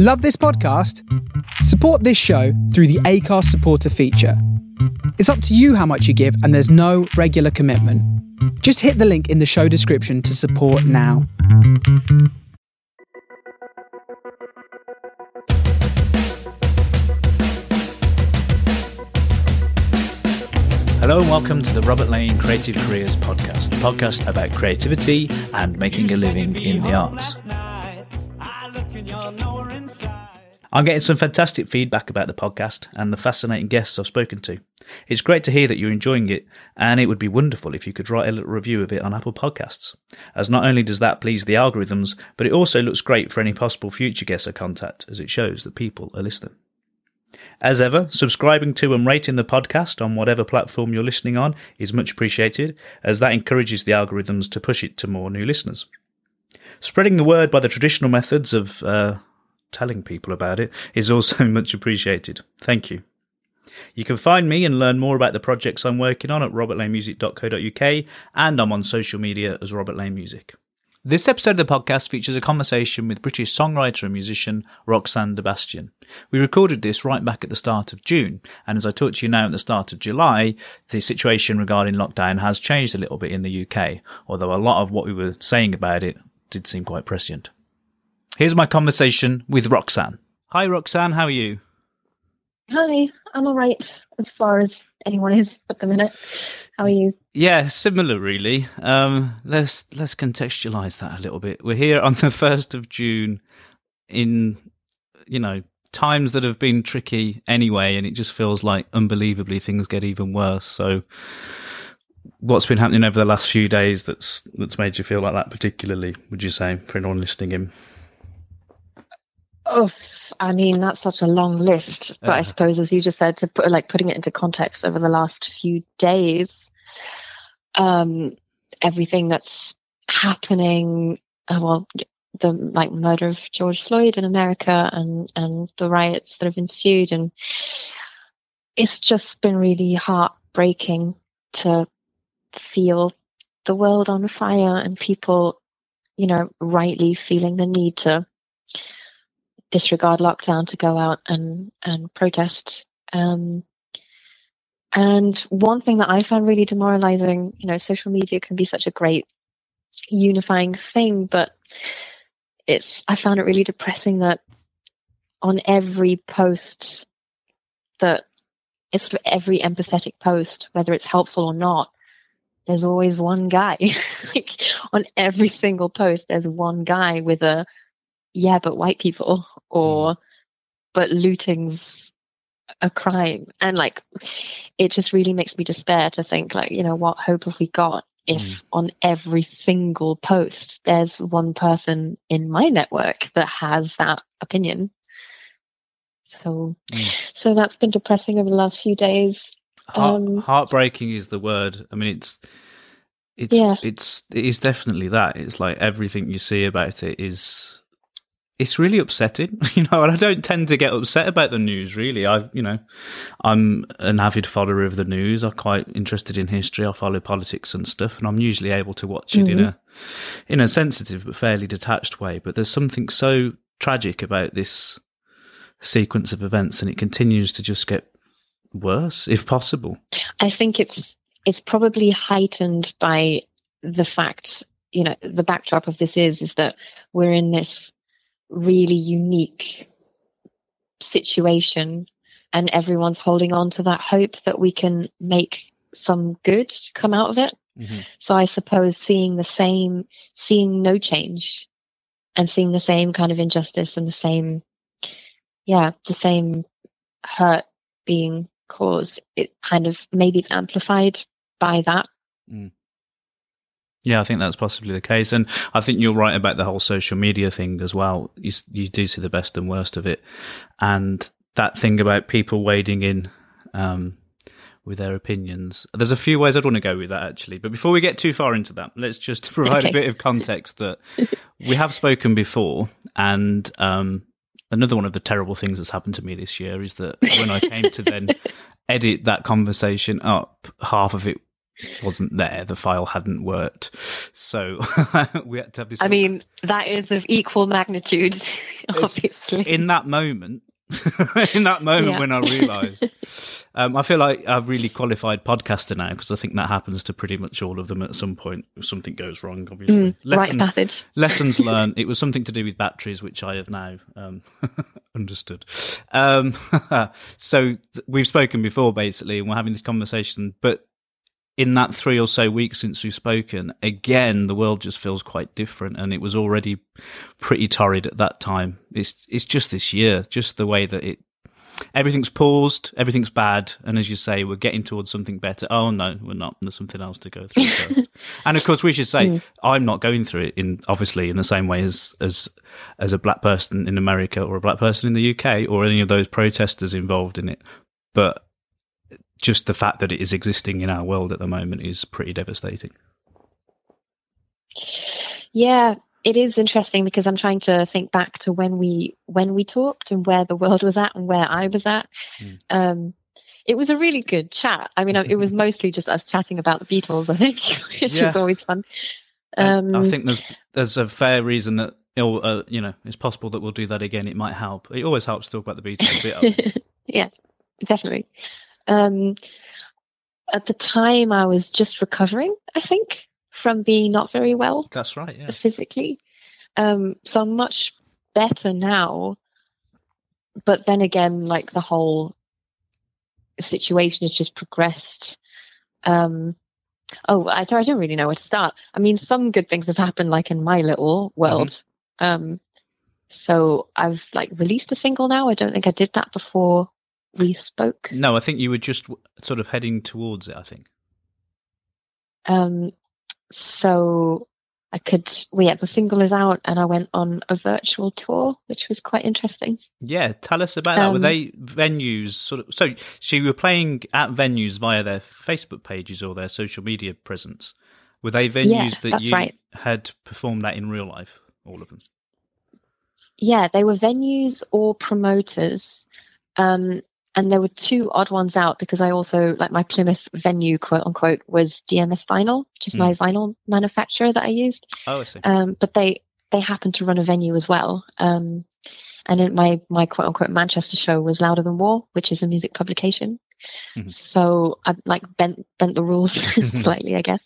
Love this podcast? Support this show through the Acast supporter feature. It's up to you how much you give, and there's no regular commitment. Just hit the link in the show description to support now. Hello and welcome to the Robert Lane Creative Careers Podcast, the podcast about creativity and making a living in the arts. I'm getting some fantastic feedback about the podcast and the fascinating guests I've spoken to. It's great to hear that you're enjoying it, and it would be wonderful if you could write a little review of it on Apple Podcasts, as not only does that please the algorithms, but it also looks great for any possible future guests I contact, as it shows that people are listening. As ever, subscribing to and rating the podcast on whatever platform you're listening on is much appreciated, as that encourages the algorithms to push it to more new listeners. Spreading the word by the traditional methods of uh, telling people about it is also much appreciated. Thank you. You can find me and learn more about the projects I'm working on at robertlanemusic.co.uk and I'm on social media as Robert Lane Music. This episode of the podcast features a conversation with British songwriter and musician Roxanne de Bastion. We recorded this right back at the start of June, and as I talk to you now at the start of July, the situation regarding lockdown has changed a little bit in the UK, although a lot of what we were saying about it did seem quite prescient. Here's my conversation with Roxanne. Hi, Roxanne, how are you? Hi, I'm all right as far as anyone is at the minute. How are you? Yeah, similar really. Um, let's let's contextualize that a little bit. We're here on the first of June, in you know times that have been tricky anyway, and it just feels like unbelievably things get even worse. So, what's been happening over the last few days that's that's made you feel like that particularly? Would you say for anyone listening in? Oh, I mean that's such a long list, but I Uh-huh. suppose as you just said, to put like putting it into context over the last few days, um, everything that's happening, uh, well, the like murder of George Floyd in America and and the riots that have ensued, and it's just been really heartbreaking to feel the world on fire and people, you know, rightly feeling the need to disregard lockdown to go out and and protest. Um, and one thing that I found really demoralizing, you know, social media can be such a great unifying thing, but it's I found it really depressing that on every post that it's sort of every empathetic post, whether it's helpful or not, there's always one guy. like on every single post, there's one guy with a yeah, but white people or but looting's a crime. And like it just really makes me despair to think like, you know, what hope have we got if Mm. on every single post there's one person in my network that has that opinion. So Mm. so that's been depressing over the last few days. Heart, Um, heartbreaking is the word. I mean, it's it's Yeah. it's it is definitely that. It's like everything you see about it is it's really upsetting, you know. And I don't tend to get upset about the news. Really, I you know, I'm an avid follower of the news. I'm quite interested in history. I follow politics and stuff, and I'm usually able to watch it in Mhm. a in a sensitive but fairly detached way. But there's something so tragic about this sequence of events, and it continues to just get worse, if possible. I think it's it's probably heightened by the fact, you know, the backdrop of this is is that we're in this really unique situation and everyone's holding on to that hope that we can make some good come out of it. Mm-hmm. So I suppose seeing the same, seeing no change and seeing the same kind of injustice and the same, yeah, the same hurt being caused, it kind of maybe amplified by that. Yeah, I think that's possibly the case, and I think you're right about the whole social media thing as well. You you do see the best and worst of it, and that thing about people wading in um, with their opinions. There's a few ways I'd want to go with that actually, but before we get too far into that, let's just provide a bit of context that we have spoken before, and um, another one of the terrible things that's happened to me this year is that when I came to then edit that conversation up, half of it wasn't there. The file hadn't worked, so we had to have this. I mean, that is of equal magnitude, obviously. In that moment, in that moment Yeah. when I realised, um, I feel like I've really qualified podcaster now because I think that happens to pretty much all of them at some point. If something goes wrong, obviously. Mm, right Lessons, passage. lessons learned. It was something to do with batteries, which I have now um, understood. Um, so th- we've spoken before, basically, and we're having this conversation. But in that three or so weeks since we've spoken, again, the world just feels quite different, and it was already pretty torrid at that time. It's it's just this year, just the way that it. Everything's paused, everything's bad, and as you say, we're getting towards something better. Oh no, we're not. There's something else to go through first. and of course, we should say mm. I'm not going through it in obviously in the same way as as as a black person in America or a black person in the UK or any of those protesters involved in it. But just the fact that it is existing in our world at the moment is pretty devastating. Yeah, it is interesting because I'm trying to think back to when we when we talked and where the world was at and where I was at. Mm. Um, it was a really good chat. I mean, it was mostly just us chatting about the Beatles. I think, which Yeah. is always fun. Um, I think there's there's a fair reason that uh, you know it's possible that we'll do that again. It might help. It always helps to talk about the Beatles a bit. yeah, definitely. Um, at the time, I was just recovering. I think from being not very well. That's right. Yeah. physically. Um, so I'm much better now. But then again, like the whole situation has just progressed. Um, oh, I, sorry, I don't really know where to start. I mean, some good things have happened, like in my little world. Um, so I've like released a single now. I don't think I did that before we spoke. No, I think you were just sort of heading towards it. I think. Um, so I could, well, yeah, the single is out and I went on a virtual tour, which was quite interesting. Yeah, tell us about that. Were Um, they venues sort of? So, so you were playing at venues via their Facebook pages or their social media presence. Were they venues Yeah, that you right. had performed at in real life? All of them. Yeah, they were venues or promoters. Um, and there were two odd ones out because I also, like my Plymouth venue, quote unquote, was DMS Vinyl, which is my vinyl manufacturer that I used. Oh, I see. Um, but they, they happened to run a venue as well. Um, and then my, my quote unquote Manchester show was Louder Than War, which is a music publication. Mhm. So I like bent, bent the rules slightly, I guess.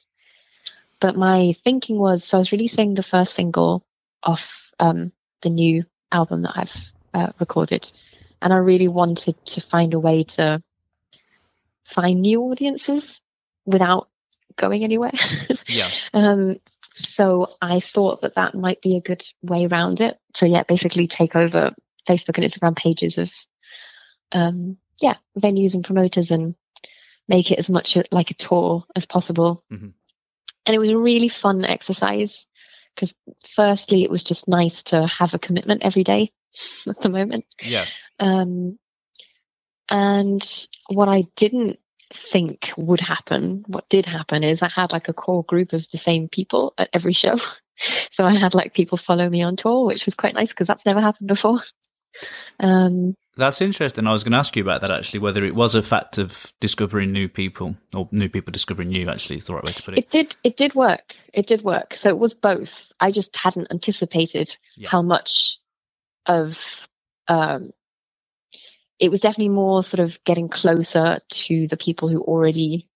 But my thinking was, so I was releasing the first single off, um, the new album that I've uh, recorded. And I really wanted to find a way to find new audiences without going anywhere. Yeah. um, so I thought that that might be a good way around it. So yeah, basically take over Facebook and Instagram pages of, um, yeah, venues and promoters and make it as much like a tour as possible. Mhm. And it was a really fun exercise because firstly, it was just nice to have a commitment every day at the moment. Yeah. Um, and what I didn't think would happen, what did happen is I had like a core group of the same people at every show. So I had like people follow me on tour, which was quite nice because that's never happened before. Um, That's interesting. I was going to ask you about that actually, whether it was a fact of discovering new people or new people discovering you. Actually, is the right way to put it. it did, it did work. It did work. So it was both. I just hadn't anticipated Yeah. how much of, um, it was definitely more sort of getting closer to the people who already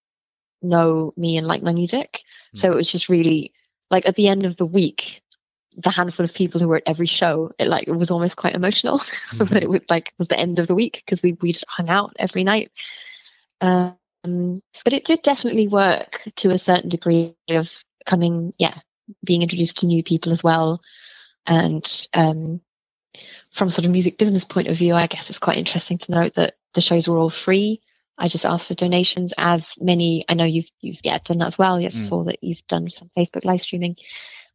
know me and like my music. So Mm. it was just really like at the end of the week, the handful of people who were at every show, it like it was almost quite emotional that it was like was the end of the week because we we just hung out every night. Um, but it did definitely work to a certain degree of coming, yeah, being introduced to new people as well, and um, from sort of music business point of view, I guess it's quite interesting to note that the shows were all free. I just asked for donations as many, I know you've, you've yeah, done that as well. You Mm. saw that you've done some Facebook live streaming.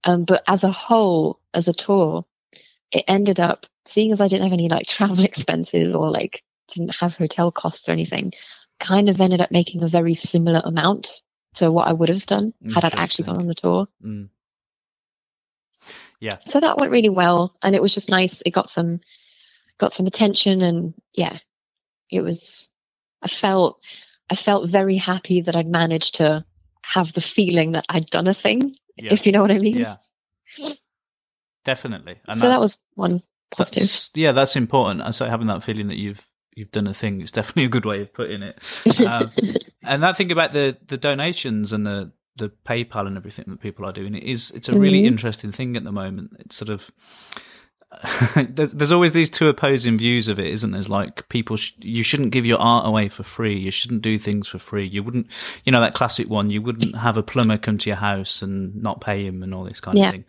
Um, but as a whole, as a tour, it ended up, seeing as I didn't have any like travel expenses or like didn't have hotel costs or anything, kind of ended up making a very similar amount to what I would have done had I actually gone on the tour. Mm. Yeah. So that went really well, and it was just nice. It got some got some attention, and yeah, it was. I felt I felt very happy that I'd managed to have the feeling that I'd done a thing, Yeah. if you know what I mean. Yeah. Definitely. And so that was one positive. That's, yeah, that's important. I say having that feeling that you've you've done a thing. It's definitely a good way of putting it. Um, and that thing about the the donations and the the PayPal and everything that people are doing it is it's a really Mhm. interesting thing at the moment. It's sort of there's, there's always these two opposing views of it, isn't there? It's like people, sh- you shouldn't give your art away for free. You shouldn't do things for free. You wouldn't, you know, that classic one. You wouldn't have a plumber come to your house and not pay him and all this kind Yeah. of thing,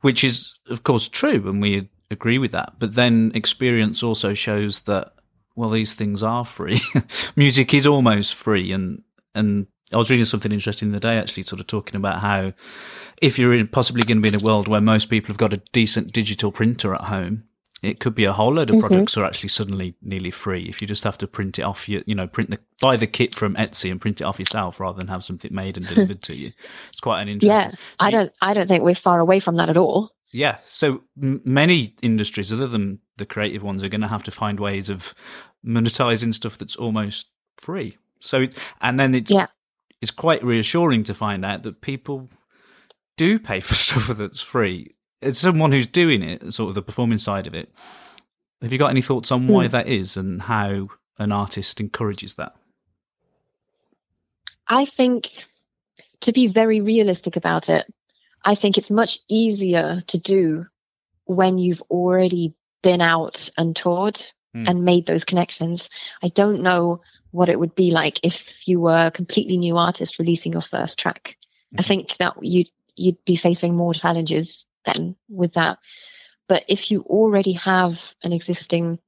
which is of course true, and we agree with that. But then experience also shows that well, these things are free. Music is almost free, and and I was reading something interesting the other day, actually, sort of talking about how if you're in, possibly going to be in a world where most people have got a decent digital printer at home, it could be a whole load of Mhm. products are actually suddenly nearly free if you just have to print it off. You you know, print the buy the kit from Etsy and print it off yourself rather than have something made and delivered to you. It's quite an interesting. yeah, So I don't. I don't think we're far away from that at all. yeah. So m- many industries, other than the creative ones, are going to have to find ways of monetizing stuff that's almost free. So, and then it's Yeah. It's quite reassuring to find out that people do pay for stuff that's free. As someone who's doing it, sort of the performing side of it, have you got any thoughts on why Hmm. that is and how an artist encourages that? I think, to be very realistic about it, I think it's much easier to do when you've already been out and toured Hmm. and made those connections. I don't know what it would be like if you were a completely new artist releasing your first track. I Mhm. think that you'd you'd be facing more challenges then with that. But if you already have an existing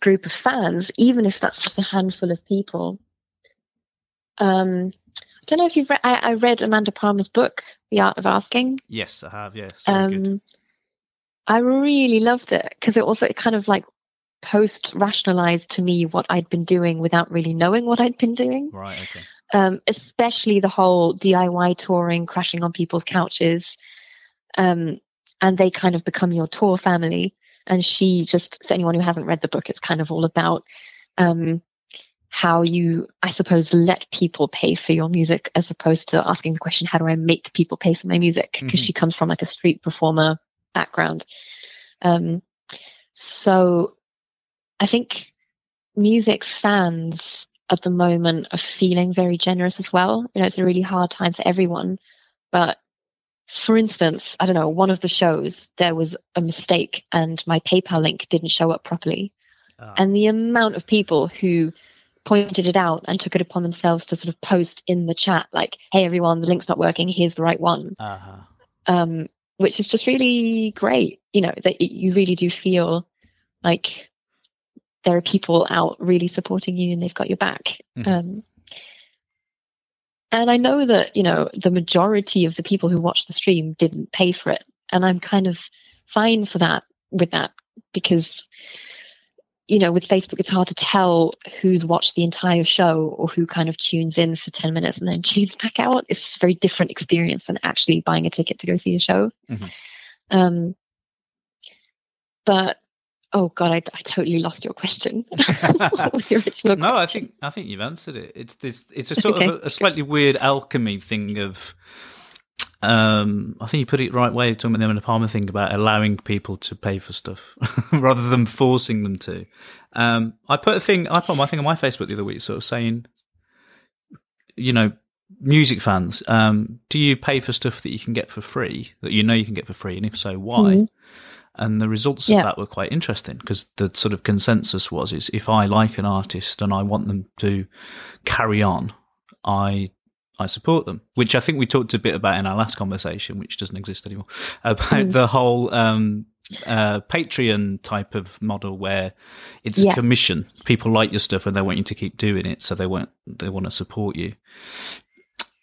group of fans, even if that's just a handful of people, um, I don't know if you've read. I, I read Amanda Palmer's book, The Art of Asking. Yes, I have. Yes. Um, I really loved it because it also it kind of like post rationalized to me what I'd been doing without really knowing what I'd been doing. Right. Okay. Um, especially the whole DIY touring, crashing on people's couches, um, and they kind of become your tour family. And she just, for anyone who hasn't read the book, it's kind of all about um, how you, I suppose, let people pay for your music as opposed to asking the question, how do I make people pay for my music? Because Mhm. she comes from like a street performer background. Um, so I think music fans at the moment are feeling very generous as well. You know, it's a really hard time for everyone. But for instance, I don't know, one of the shows, there was a mistake and my PayPal link didn't show up properly. Ah, And the amount of people who pointed it out and took it upon themselves to sort of post in the chat, like, hey, everyone, the link's not working. Here's the right one. uh-huh. Um, which is just really great. You know, that you really do feel like there are people out really supporting you and they've got your back. Mhm. Um, and I know that, you know, the majority of the people who watched the stream didn't pay for it. And I'm kind of fine for that with that because, you know, with Facebook, it's hard to tell who's watched the entire show or who kind of tunes in for 10 minutes and then tunes back out. It's just a very different experience than actually buying a ticket to go see a show. Mhm. Um, but, oh God, I, I totally lost your question. what was the original no, I think I think you've answered it. It's this. It's a sort Okay, of a, a slightly weird alchemy thing of. Um, I think you put it right way talking about the Palmer thing about allowing people to pay for stuff rather than forcing them to. Um, I put a thing. I put my thing on my Facebook the other week, sort of saying, you know, music fans, um, do you pay for stuff that you can get for free that you know you can get for free, and if so, why? Mhm. And the results Yeah. of that were quite interesting because the sort of consensus was is if I like an artist and I want them to carry on, I I support them. Which I think we talked a bit about in our last conversation, which doesn't exist anymore, about Mm. the whole um, uh, Patreon type of model where it's a commission. People like your stuff and they want you to keep doing it, so they want they want to support you.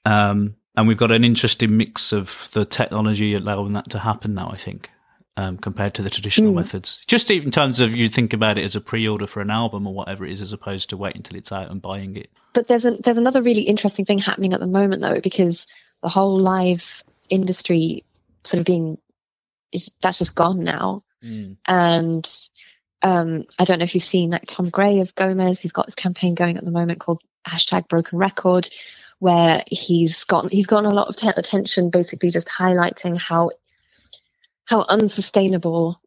Um, and we've got an interesting mix of the technology allowing that to happen now. I think um, compared to the traditional Mm. methods. Just in terms of you think about it as a pre-order for an album or whatever it is, as opposed to waiting until it's out and buying it. But there's a, there's another really interesting thing happening at the moment though, because the whole live industry sort of being is that's just gone now. And um, I don't know if you've seen like Tom Gray of Gomez. He's got this campaign going at the moment called hashtag Broken Record, where he's gotten he's gotten a lot of te- attention, basically just highlighting how how unsustainable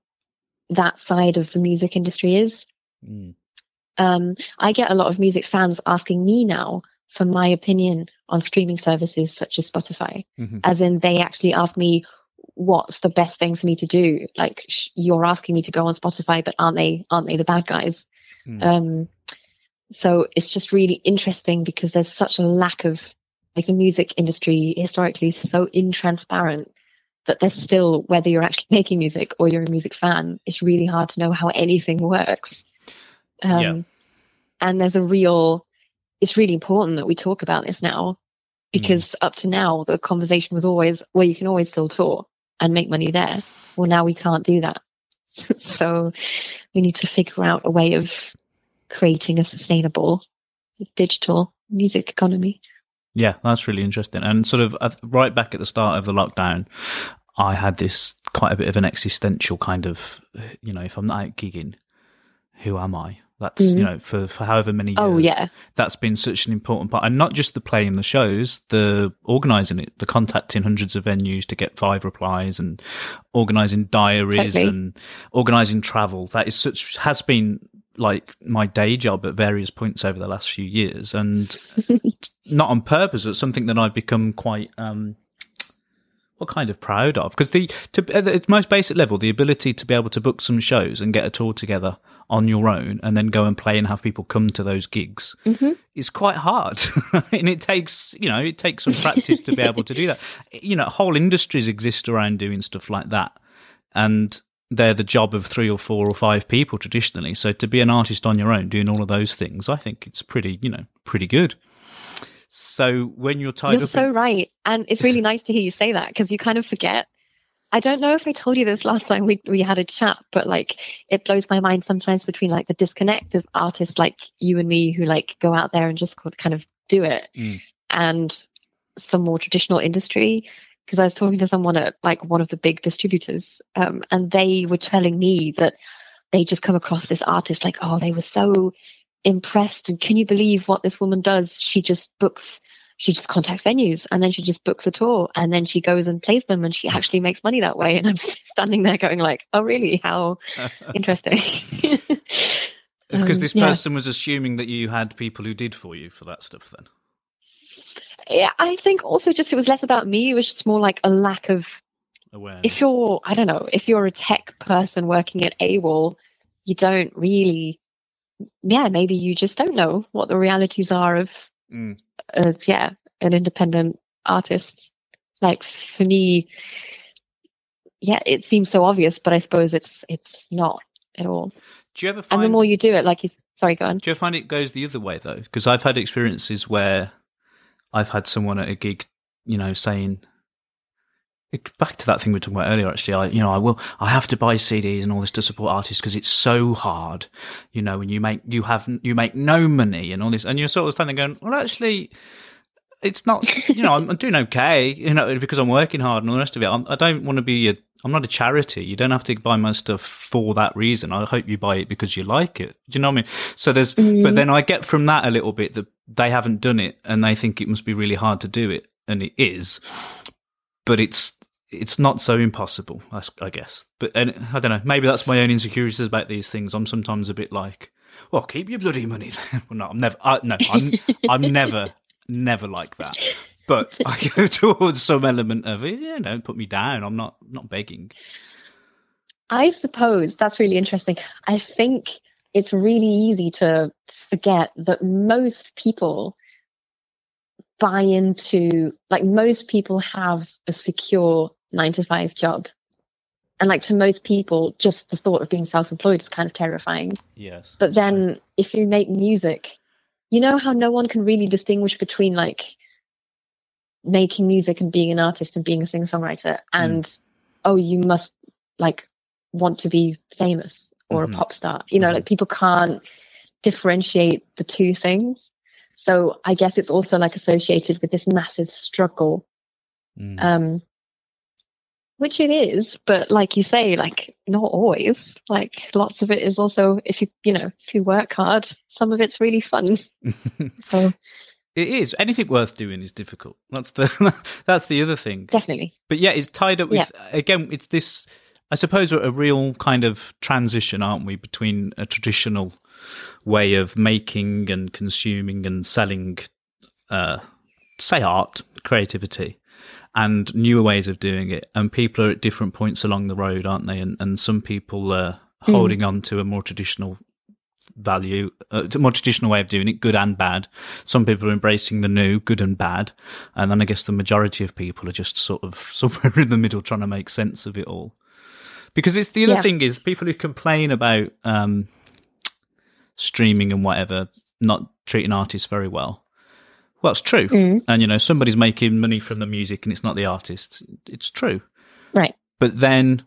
that side of the music industry is. Mm. Um, I get a lot of music fans asking me now for my opinion on streaming services such as Spotify, Mhm. as in they actually ask me what's the best thing for me to do. Like sh- you're asking me to go on Spotify, but aren't they aren't they the bad guys? Mm. Um, so it's just really interesting because there's such a lack of like the music industry historically is so intransparent that there's still whether you're actually making music or you're a music fan, it's really hard to know how anything works. Um, Yeah. And there's a real, it's really important that we talk about this now because up to now the conversation was always, well, you can always still tour and make money there. Well, now we can't do that. so we need to figure out a way of creating a sustainable digital music economy. Yeah, that's really interesting. And sort of uh, right back at the start of the lockdown, I had this quite a bit of an existential kind of, you know, if I'm not out gigging, who am I? That's, you Mhm. know, for, for however many years. Oh, yeah. That's been such an important part. And not just the playing the shows, the organising it, the contacting hundreds of venues to get five replies and organising diaries Totally. and organising travel. That is such, has been like my day job at various points over the last few years. And not on purpose, but something that I've become quite um, what kind of proud of because the to at its most basic level, the ability to be able to book some shows and get a tour together on your own and then go and play and have people come to those gigs hmm is quite hard, and it takes you know it takes some practice to be able to do that. You know, whole industries exist around doing stuff like that, and they're the job of three or four or five people traditionally. So to be an artist on your own doing all of those things, I think it's pretty you know pretty good. So when you're tied You're up, so in, right. And it's really nice to hear you say that because you kind of forget. I don't know if I told you this last time we, we had a chat, but like it blows my mind sometimes between like the disconnect of artists like you and me who like go out there and just kind of do it Mm. and some more traditional industry. Because I was talking to someone at like one of the big distributors um, and they were telling me that they just come across this artist like, oh, they were so impressed. And can you believe what this woman does? She just books she just contacts venues and then she just books a tour and then she goes and plays them and she actually makes money that way. And I'm standing there going like, oh really? How interesting. because Um, this yeah. person was assuming that you had people who did for you for that stuff. Then yeah, I think also just it was less about me. It was just more like a lack of awareness. if you're I don't know, if you're a tech person working at AWAL, you don't really yeah, maybe you just don't know what the realities are of Mm. uh, yeah, an independent artist. Like for me, yeah, it seems so obvious, but I suppose it's it's not at all. do you ever find? And the more you do it, like you, sorry, go on. Do you find it goes the other way though? Because I've had experiences where I've had someone at a gig, you know, saying back to that thing we were talking about earlier. Actually, I, you know, I will, I have to buy CDs and all this to support artists because it's so hard, you know, and you make you have you make no money and all this, and you're sort of standing going, well, actually. It's not, you know, I'm, I'm doing okay, you know, because I'm working hard and all the rest of it. I'm, I don't want to be a, I'm not a charity. You don't have to buy my stuff for that reason. I hope you buy it because you like it. Do you know what I mean? So there's, but mm. then I get from that a little bit that they haven't done it and they think it must be really hard to do it. And it is, but it's, it's not so impossible, I guess. But and I don't know. Maybe that's my own insecurities about these things. I'm sometimes a bit like, well, keep your bloody money. well, no, I'm never. I, no, I'm. I'm never, never like that. But I go towards some element of it. Yeah, don't put me down. I'm not. not begging. I suppose that's really interesting. I think it's really easy to forget that most people buy into, like, most people have a secure nine to five job. And, like, to most people, just the thought of being self employed is kind of terrifying. Yes. But then if you make music, you know how no one can really distinguish between like making music and being an artist and being a singer songwriter and oh you must like want to be famous or Mhm. a pop star. You know, Mhm. like people can't differentiate the two things. So I guess it's also like associated with this massive struggle Mm. um which it is but like you say like not always like lots of it is also if you you know if you work hard some of it's really fun so It is. Anything worth doing is difficult. That's the that's the other thing. Definitely. But yeah, it's tied up with again. It's this. I suppose we're a real kind of transition, aren't we, between a traditional way of making and consuming and selling, uh, say, art, creativity, and newer ways of doing it. And people are at different points along the road, aren't they? And and some people are holding on to a more traditional value, uh, a more traditional way of doing it, good and bad. Some people are embracing the new, good and bad, and then I guess the majority of people are just sort of somewhere in the middle, trying to make sense of it all. Because it's the other Yeah. thing is people who complain about um, streaming and whatever not treating artists very well. Well, it's true, Mm. and you know somebody's making money from the music, and it's not the artist. It's true, Right. but then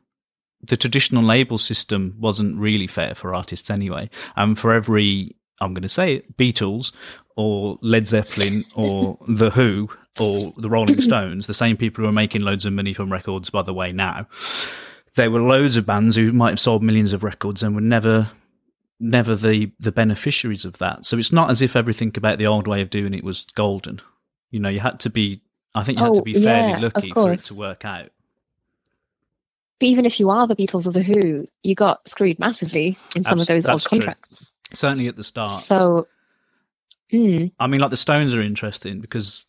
the traditional label system wasn't really fair for artists anyway. And for every, I'm going to say it, Beatles or Led Zeppelin or The Who or the Rolling Stones, the same people who are making loads of money from records, by the way, now, there were loads of bands who might have sold millions of records and were never never the the beneficiaries of that. So it's not as if everything about the old way of doing it was golden. You know you had to be i think you had to Oh, be fairly yeah, lucky for it to work out. But even if you are the Beatles or the Who, you got screwed massively in some Abs- of those old that's true. contracts. certainly at the start. So, mm, I mean, like the Stones are interesting because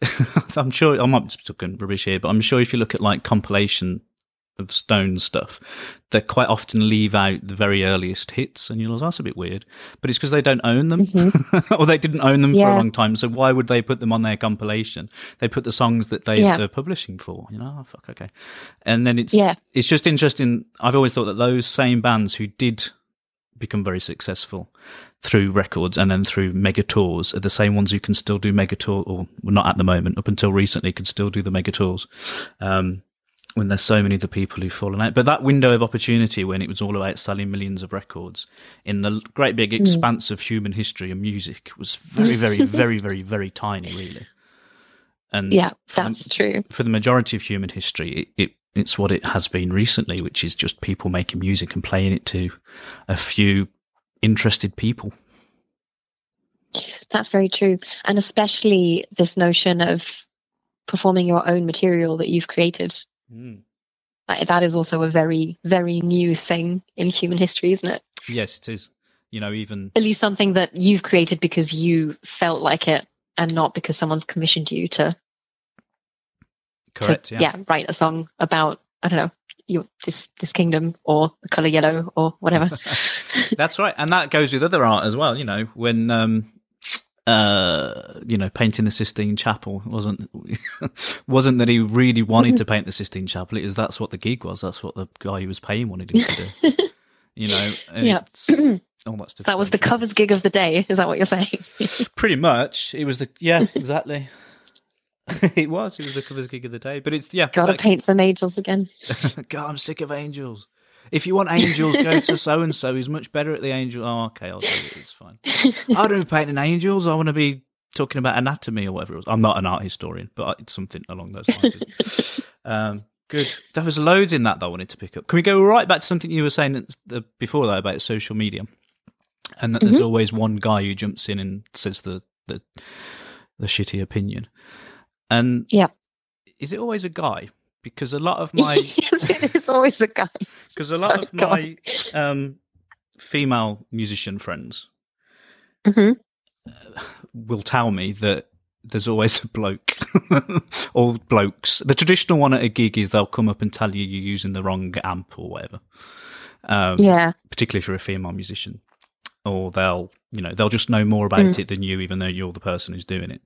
I'm sure I might be talking rubbish here, but I'm sure if you look at like compilation of Stone stuff, they quite often leave out the very earliest hits, and you're like, that's a bit weird. But it's because they don't own them, or they didn't own them for a Mm-hmm. Long time. So why would they put them on their compilation? They put the songs that they Yeah. they're publishing for. You know, oh, fuck, okay. And then it's Yeah. it's just interesting. I've always thought that those same bands who did become very successful through records and then through mega tours are the same ones who can still do mega tour or well, not at the moment up until recently could still do the mega tours um, when there's so many of the people who've fallen out but that window of opportunity when it was all about selling millions of records in the great big Mm. expanse of human history and music was very very very very very tiny really and yeah, for the- that's true. for the majority of human history, it, it it's what it has been recently, which is just people making music and playing it to a few interested people. That's very true. And especially this notion of performing your own material that you've created. Like, that is also a very, very new thing in human history, isn't it? Yes, it is. You know, even At least something that you've created because you felt like it and not because someone's commissioned you to, correct. to yeah. write a song about, I don't know, your, this, this kingdom or the color yellow or whatever. That's right, and that goes with other art as well. You know, when um, uh, you know, painting the Sistine Chapel wasn't wasn't that he really wanted to paint the Sistine Chapel. It was that's what the gig was. That's what the guy who was paying wanted him to do. You know, Yeah. all that stuff. that was the covers gig of the day. Is that what you're saying? Pretty much, it was the yeah, exactly. it was. It was the covers gig of the day, but it's yeah. Gotta like- paint some angels again. God, I'm sick of angels. If you want angels, go to so and so. He's much better at the angel. Oh, okay, I'll do it. It's fine. I don't be painting angels. I want to be talking about anatomy or whatever it was. I'm not an art historian, but it's something along those lines. um, good. There was loads in that that I wanted to pick up. Can we go right back to something you were saying before that about social media, and that there's always one guy who jumps in and says the the, the shitty opinion, and Yeah. is it always a guy? Because a lot of my yes, it is always a guy. because a lot Sorry, of my um, female musician friends hmm will tell me that there's always a bloke or blokes. The traditional one at a gig is they'll come up and tell you you're using the wrong amp or whatever. Um, Yeah. particularly if you're a female musician, or they'll you know they'll just know more about Mm. it than you, even though you're the person who's doing it.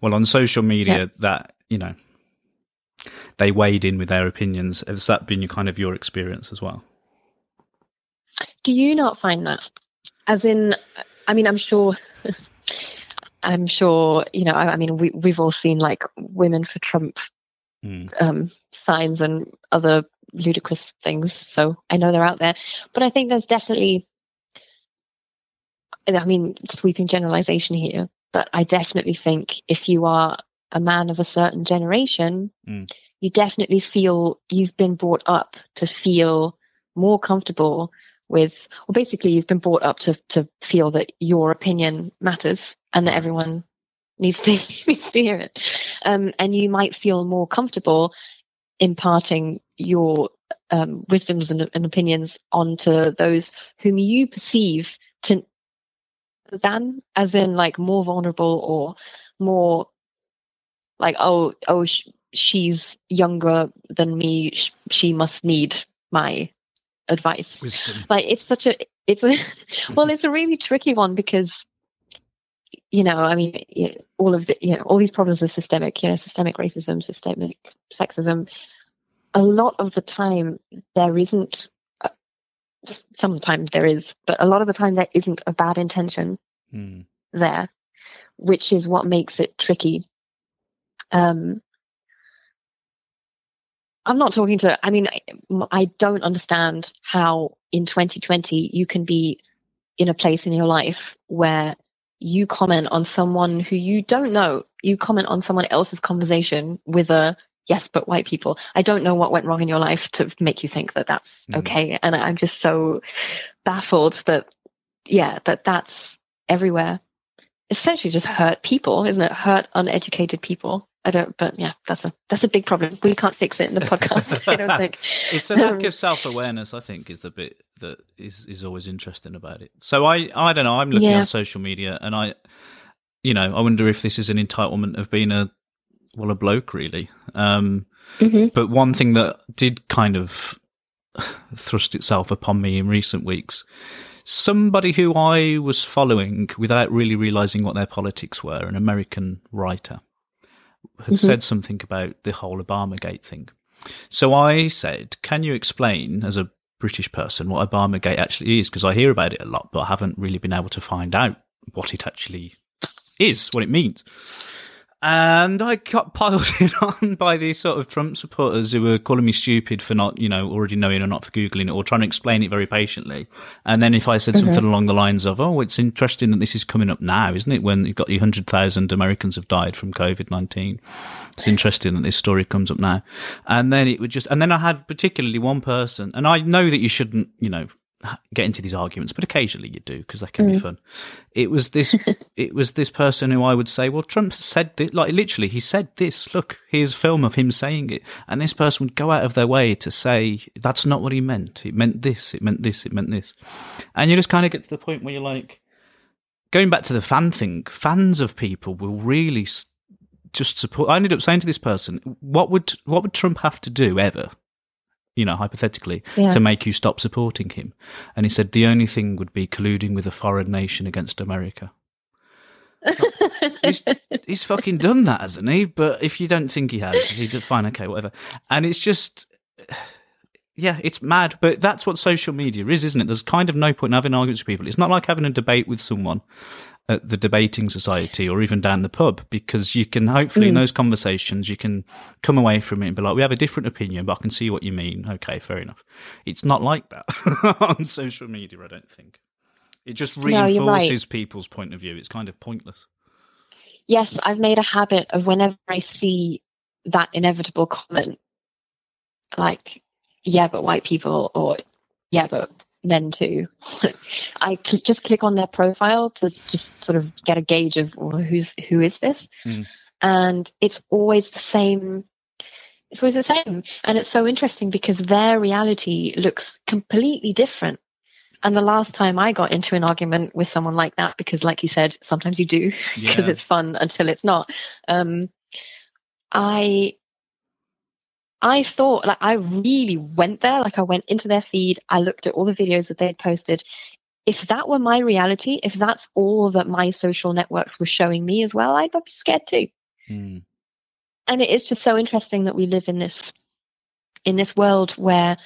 Well, on social media, Yeah. that you know they wade in with their opinions. Has that been your kind of your experience as well? Do you not find that? As in, I mean, I'm sure, I'm sure, you know, I, I mean, we, we've all seen like women for Trump Mm. um, signs and other ludicrous things. So I know they're out there. But I think there's definitely, I mean, sweeping generalization here, but I definitely think if you are a man of a certain generation, Mm. you definitely feel you've been brought up to feel more comfortable with, well, basically, you've been brought up to, to feel that your opinion matters and that everyone needs to needs to hear it, um, and you might feel more comfortable imparting your um, wisdoms and, and opinions onto those whom you perceive to than as in like more vulnerable or more like oh oh sh- she's younger than me sh- she must need my advice Wisdom. like it's such a it's a well it's a really tricky one because you know i mean all of the you know all these problems are systemic you know systemic racism systemic sexism a lot of the time there isn't uh, sometimes there is but a lot of the time there isn't a bad intention Hmm. there which is what makes it tricky um i'm not talking to i mean I, I don't understand how in 2020 you can be in a place in your life where you comment on someone who you don't know. You comment on someone else's conversation with a yes but white people. I don't know what went wrong in your life to make you think that that's Mm. okay. And i'm just so baffled that yeah that that's everywhere. Essentially just hurt people isn't it? Hurt uneducated people i don't but yeah that's a that's a big problem we can't fix it in the podcast i don't think It's a lack Um, of self awareness, I think, is the bit that is is always interesting about it. So I I don't know. I'm looking Yeah. on social media, and I, you know, I wonder if this is an entitlement of being a well a bloke, really. Um, Mhm. but one thing that did kind of thrust itself upon me in recent weeks. Somebody who I was following without really realizing what their politics were, an American writer, had Mhm. said something about the whole Obamagate thing. So I said, Can you explain, as a British person, what Obamagate actually is? Because I hear about it a lot, but I haven't really been able to find out what it actually is, what it means. And I got piled in on by these sort of Trump supporters who were calling me stupid for not, you know, already knowing or not for Googling it or trying to explain it very patiently. And then if I said something mm-hmm. along the lines of, oh, it's interesting that this is coming up now, isn't it? When you've got the 100,000 Americans have died from COVID 19. It's interesting that this story comes up now. And then it would just, and then I had particularly one person, and I know that you shouldn't, you know, get into these arguments, but occasionally you do because they can be mm. fun. It was this, it was this person who I would say, well, Trump said this, like literally, he said this. Look, here's film of him saying it, and this person would go out of their way to say that's not what he meant. It meant this. It meant this. It meant this, and you just kind of get to the point where you're like, going back to the fan thing. Fans of people will really just support. I ended up saying to this person, what would what would Trump have to do ever? You know, hypothetically, Yeah. to make you stop supporting him. And he said the only thing would be colluding with a foreign nation against America. He's, he's fucking done that, hasn't he? But if you don't think he has, he did fine, okay, whatever. And it's just, yeah, it's mad. But that's what social media is, isn't it? There's kind of no point in having arguments with people. It's not like having a debate with someone at the debating society or even down the pub because you can hopefully in mm. those conversations you can come away from it and be like we have a different opinion but i can see what you mean. Okay fair enough. It's not like that on social media i don't think. It just No, reinforces right. people's point of view. It's kind of pointless. Yes, I've made a habit of whenever I see that inevitable comment, like, yeah, but white people, or yeah, but men too, I cl- just click on their profile to just sort of get a gauge of well, who's who is this, Mm. and it's always the same. It's always the same, and it's so interesting because their reality looks completely different. And the last time I got into an argument with someone like that, because like you said, sometimes you do, because Yeah. it's fun until it's not. Um, I I thought like I really went there, like I went into their feed, I looked at all the videos that they had posted. If that were my reality, if that's all that my social networks were showing me as well, I'd be scared too. Hmm. And it is just so interesting that we live in this in this world where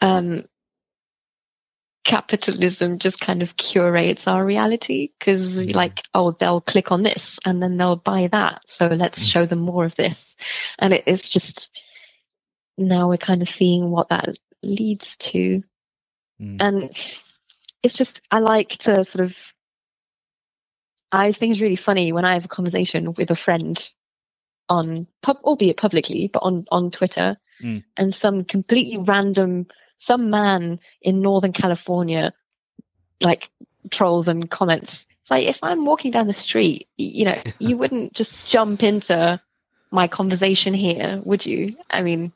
um capitalism just kind of curates our reality because Mm. like oh they'll click on this and then they'll buy that so let's show them more of this and it's just now we're kind of seeing what that leads to Mm. and it's just i like to sort of i think it's really funny when i have a conversation with a friend on pub albeit publicly but on on twitter Mm. and some completely random some man in northern california like trolls and comments It's like if I'm walking down the street, you know, you wouldn't just jump into my conversation here, would you? I mean,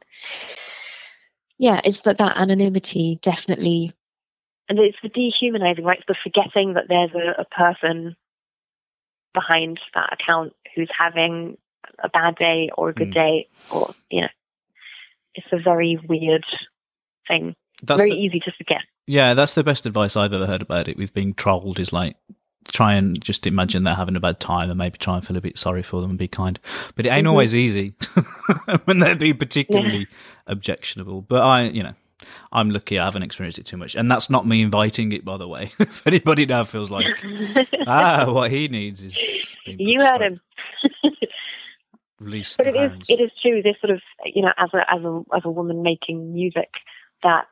yeah, it's that that anonymity definitely. And it's the dehumanizing, right? It's the forgetting that there's a, a person behind that account who's having a bad day or a good Mm. day, or you know, it's a very weird thing. That's very the- easy to forget. Yeah, that's the best advice I've ever heard about it with being trolled is like try and just imagine they're having a bad time and maybe try and feel a bit sorry for them and be kind. But it ain't Mhm. always easy when they're being particularly objectionable. But I, you know, I'm lucky I haven't experienced it too much. And that's not me inviting it, by the way. if anybody now feels like, ah, what he needs is. you heard him. Release But it is it is true. This sort of you know, as a as a as a woman making music, that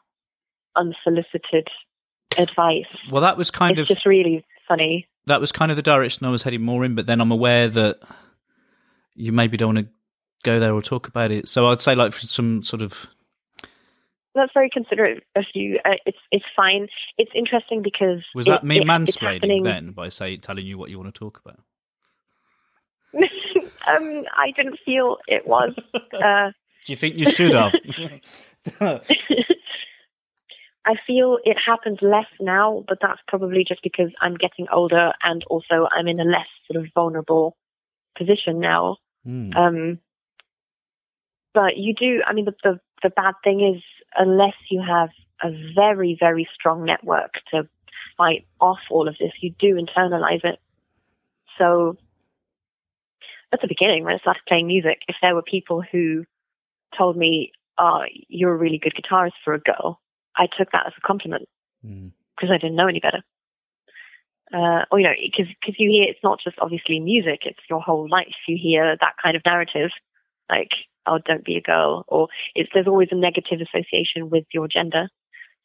unsolicited advice Well, that was kind it's of just really funny. that was kind of the direction I was heading more in, but then I'm aware that you maybe don't want to go there or talk about it. So I'd say like for some sort of That's very considerate of you. Uh, it's it's fine. It's interesting because was it- that me it- mansplaining then by say telling you what you want to talk about? um, I didn't feel it was. Uh, Do you think you should have? I feel it happens less now, but that's probably just because I'm getting older and also I'm in a less sort of vulnerable position now. Hmm. Um, but you do, I mean, the, the, the bad thing is, unless you have a very, very strong network to fight off all of this, you do internalize it. So at the beginning, when I started playing music, if there were people who told me, oh, you're a really good guitarist for a girl, I took that as a compliment Hmm. because I didn't know any better. Uh, or, you know, because you hear it's not just obviously music, it's your whole life. You hear that kind of narrative, like, oh, don't be a girl, or it's, there's always a negative association with your gender.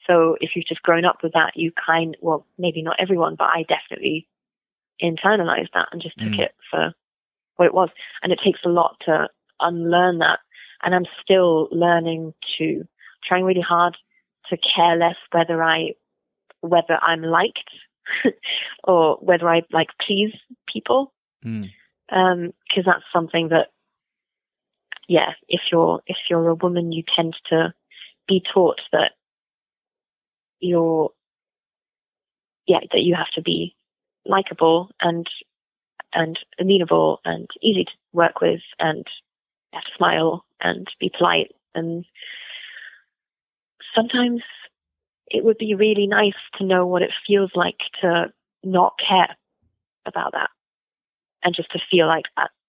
So if you've just grown up with that, you kind, well, maybe not everyone, but I definitely internalized that and just took Mm. it for what it was. And it takes a lot to unlearn that. And I'm still learning to, trying really hard to care less whether I, whether I'm liked or whether I like please people. Hmm. Um, cause that's something that, yeah, if you're, if you're a woman, you tend to be taught that you're, yeah, that you have to be likable and, and amenable and easy to work with and have to smile and be polite and sometimes it would be really nice to know what it feels like to not care about that and just to feel like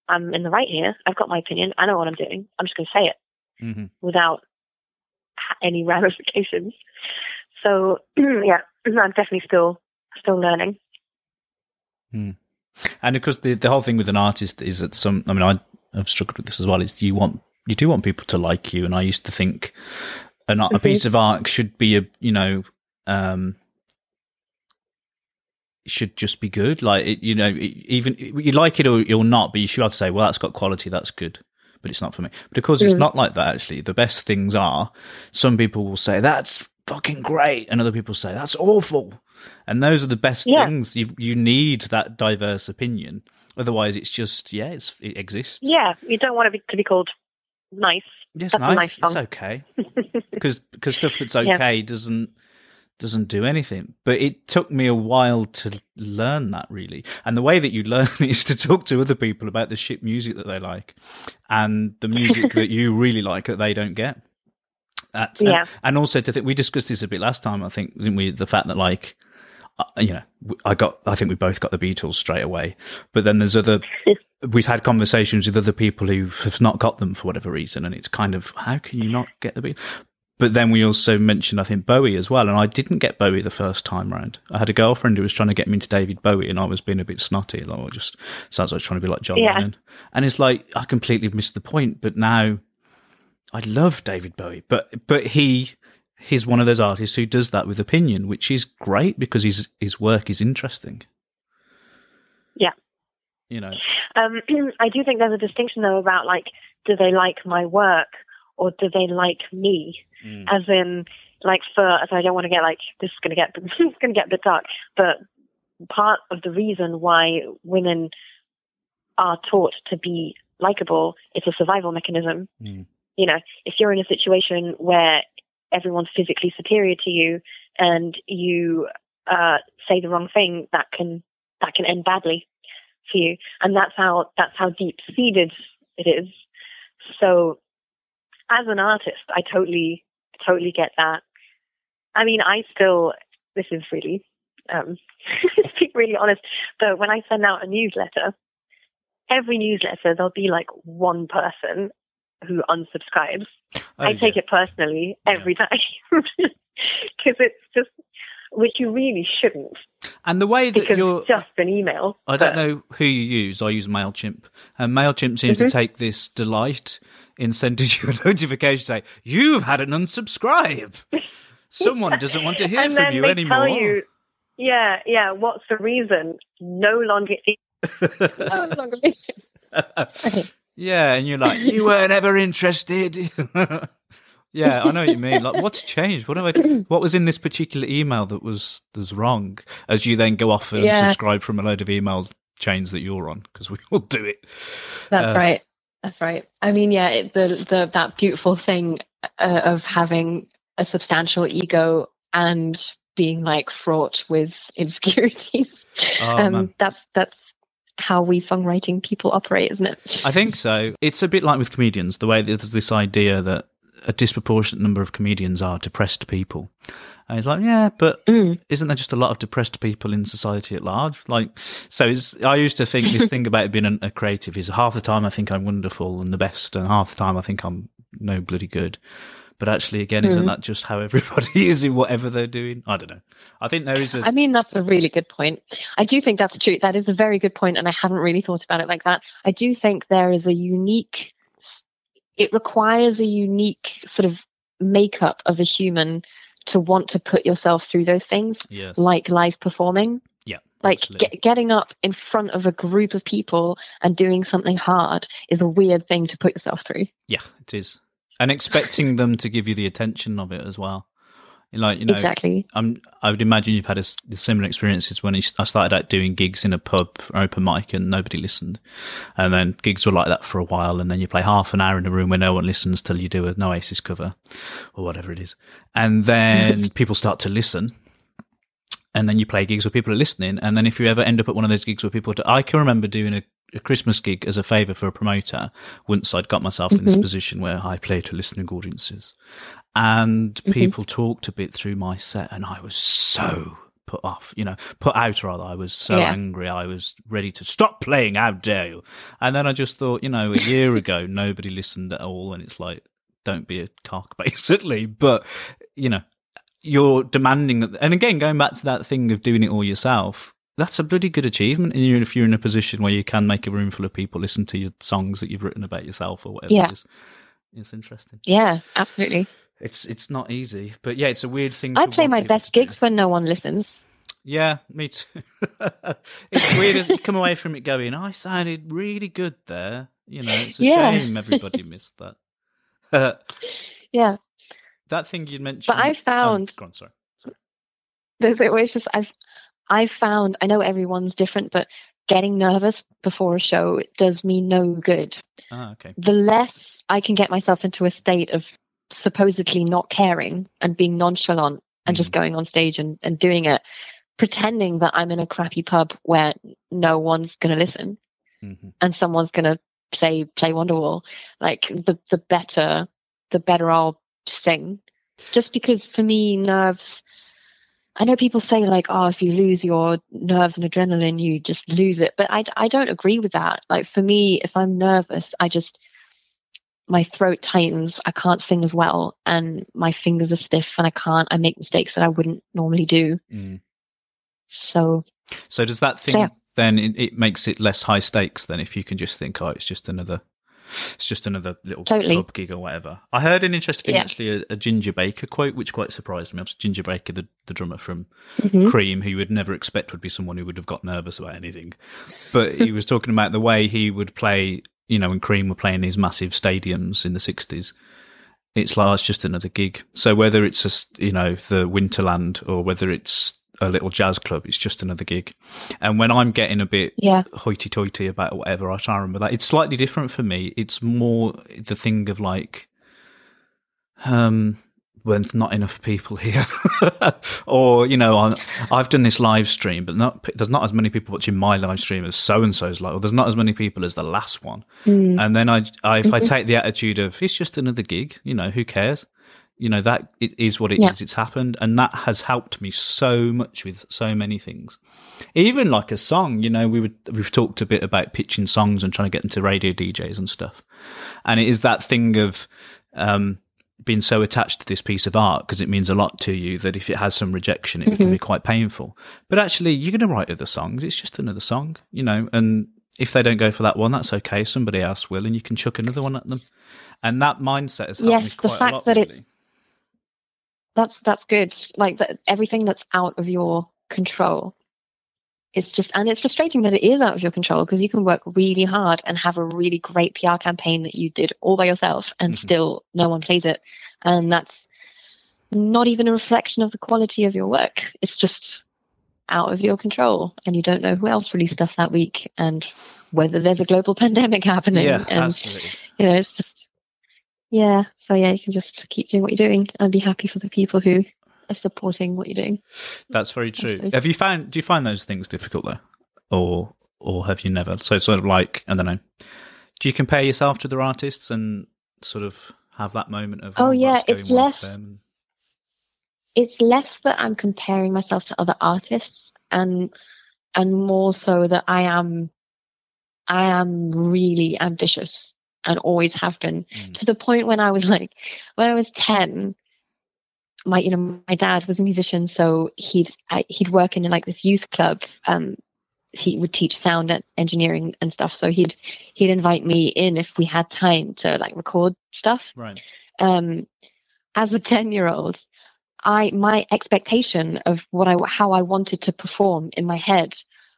I'm in the right here. I've got my opinion. I know what I'm doing. I'm just going to say it Mhm. without any ramifications. So yeah, I'm definitely still still learning. And of course, the the whole thing with an artist is that some. I mean, I have struggled with this as well. Is you want you do want people to like you, and I used to think an, art a piece of art should be a you know um should just be good. Like it, you know, it, even you like it or you're not, but you should have to say, well, that's got quality, that's good. But it's not for me. But of course, it's Mm. not like that. Actually, the best things are. Some people will say that's fucking great, and other people say that's awful. And those are the best Yeah. things. You you need that diverse opinion. Otherwise, it's just yeah, it's, it exists. Yeah, you don't want it to be called nice. Yes, That's nice. nice it's okay because because stuff that's Yeah. okay doesn't doesn't do anything. But it took me a while to learn that really. And the way that you learn is to talk to other people about the shit music that they like and the music that you really like that they don't get. That's, and- Yeah. and, also to think we discussed this a bit last time. I think didn't we? The fact that like. You know, I got. I think we both got the Beatles straight away. But then there's other. We've had conversations with other people who have not got them for whatever reason, and it's kind of how can you not get the Beatles? But then we also mentioned, I think, Bowie as well. And I didn't get Bowie the first time round. I had a girlfriend who was trying to get me into David Bowie, and I was being a bit snotty. Like, it just sounds like trying to be like John Yeah. Lennon. And it's like, I completely missed the point. But now I love David Bowie. But, but he, he's one of those artists who does that with opinion, which is great because his, his work is interesting. Yeah. You know, Um, I do think there's a distinction though about like, do they like my work or do they like me? Mm. As in, like for, so I don't want to get like, this is going to get, this is going to get a bit dark, but part of the reason why women are taught to be likable. It's a survival mechanism. Mm. You know, if you're in a situation where everyone's physically superior to you and you uh, say the wrong thing, that can that can end badly for you, and that's how that's how deep seated it is. So, as an artist, I totally totally get that. I mean, I still this is really um, be really honest, but when I send out a newsletter, every newsletter there'll be like one person who unsubscribes. Oh, I take yeah. it personally every time because it's just which you really shouldn't And the way that because you're, it's just an email. I don't but- know who you use. I use Mailchimp, and Mailchimp seems Mm-hmm. to take this delight in sending you a notification say you've had an unsubscribe. Someone doesn't want to hear and from then you they anymore. tell you, yeah, yeah. What's the reason? No longer. No longer interested. Yeah, and you're like, you weren't ever interested. yeah, I know what you mean. Like, what's changed? What have I? What was in this particular email that was was wrong? As you then go off and Yeah. subscribe from a load of emails chains that you're on, because we all do it. That's Uh, right. That's right. I mean, yeah, it, the the that beautiful thing uh, of having a substantial ego and being like fraught with insecurities. Oh, um, that's that's how we songwriting people operate, isn't it? I think so. It's a bit like with comedians, the way that there's this idea that a disproportionate number of comedians are depressed people. And it's like, yeah, but Mm. isn't there just a lot of depressed people in society at large? Like, so it's, I used to think this thing about being a, a creative is half the time I think I'm wonderful and the best, and half the time I think I'm no bloody good. But actually, again, isn't Mm. that just how everybody is in whatever they're doing? I don't know. I think there is a. I mean, that's a really good point. I do think that's true. That is a very good point, and I hadn't really thought about it like that. I do think there is a unique. It requires a unique sort of makeup of a human to want to put yourself through those things, yes. like live performing. yeah. Like get, getting up in front of a group of people and doing something hard is a weird thing to put yourself through. Yeah, it is. And expecting them to give you the attention of it as well. Like, you know, exactly. I'm, I would imagine you've had a, similar experiences when I started out doing gigs in a pub or open mic and nobody listened. And then gigs were like that for a while. And then you play half an hour in a room where no one listens till you do an Oasis cover or whatever it is. And then people start to listen. And then you play gigs where people are listening. And then if you ever end up at one of those gigs where people, I can remember doing a, a Christmas gig as a favour for a promoter once I'd got myself in this mm-hmm. position where I play to listening audiences. And mm-hmm. people talked a bit through my set, and I was so put off, you know, put out rather. I was so Yeah. angry. I was ready to stop playing. How dare you? And then I just thought, you know, a year ago, nobody listened at all. And it's like, don't be a cock, basically. But, you know, you're demanding that. And again, going back to that thing of doing it all yourself, that's a bloody good achievement. And if you're in a position where you can make a room full of people listen to your songs that you've written about yourself or whatever Yeah. it is. It's interesting. Yeah, absolutely. It's it's not easy, but yeah, it's a weird thing. I play my best do. gigs when no one listens. Yeah, me too. it's weird as you come away from it going, I sounded really good there. You know, it's a Yeah. shame everybody missed that. Yeah. that thing you mentioned. But I oh, found- go on, sorry. sorry. There's always just I've I found I know everyone's different, but getting nervous before a show does me no good. Ah, okay. The less I can get myself into a state of supposedly not caring and being nonchalant and just going on stage and, and doing it, pretending that I'm in a crappy pub where no one's gonna listen hmm and someone's gonna say play Wonderwall, like the the better the better I'll sing. Just because for me nerves I know people say like, oh, if you lose your nerves and adrenaline, you just lose it. But I, I don't agree with that. Like for me, if I'm nervous, I just, my throat tightens. I can't sing as well and my fingers are stiff and I can't, I make mistakes that I wouldn't normally do. Mm. So So does that thing Yeah. then it, it makes it less high stakes than if you can just think, oh, it's just another, it's just another little Totally. pub gig or whatever. I heard an interesting thing Yeah. actually, a, a Ginger Baker quote, which quite surprised me. Obviously, Ginger Baker, the, the drummer from mhm. Cream, who you would never expect would be someone who would have got nervous about anything. But he was talking about the way he would play, you know, when Cream were playing these massive stadiums in the 60s. It's like, it's just another gig. So whether it's just, you know, the Winterland or whether it's a little jazz club. It's just another gig. And when I'm getting a bit Yeah. hoity-toity about whatever, I try and remember that. It's slightly different for me. It's more the thing of like, um, when there's not enough people here, or you know, I, I've done this live stream, but not there's not as many people watching my live stream as so and so's live, or there's not as many people as the last one. Mm. And then I, I if I Mhm. take the attitude of it's just another gig, you know, who cares? You know that it is what it is. Yeah. It's happened, and that has helped me so much with so many things. Even like a song, you know, we would we've talked a bit about pitching songs and trying to get them to radio DJs and stuff. And it is that thing of um, being so attached to this piece of art because it means a lot to you that if it has some rejection, it can be quite painful. But actually, you're going to write other songs. It's just another song, you know, and if they don't go for that one, that's okay. Somebody else will, and you can chuck another one at them. And that mindset has helped Yes, me the fact a lot. that it- really. That's that's good like that everything that's out of your control it's just and it's frustrating that it is out of your control because you can work really hard and have a really great pr campaign that you did all by yourself and Mhm. still no one plays it and that's not even a reflection of the quality of your work it's just out of your control and you don't know who else released stuff that week and whether there's a global pandemic happening yeah, and absolutely. you know, it's just, yeah. So yeah, you can just keep doing what you're doing and be happy for the people who are supporting what you're doing. That's very true. Have you found? Do you find those things difficult though, or or have you never? So it's sort of like I don't know. Do you compare yourself to other artists and sort of have that moment of Oh, oh what's yeah, it's less- It's less that I'm comparing myself to other artists and, and more so that I am, I am really ambitious and always have been Mm. to the point when I was like, when I was 10, my, you know, my dad was a musician, so he'd, I, he'd work in like this youth club. Um, he would teach sound and engineering and stuff. So he'd, he'd invite me in if we had time to like record stuff. Right. Um, as a 10 year old, I, my expectation of what I, how I wanted to perform in my head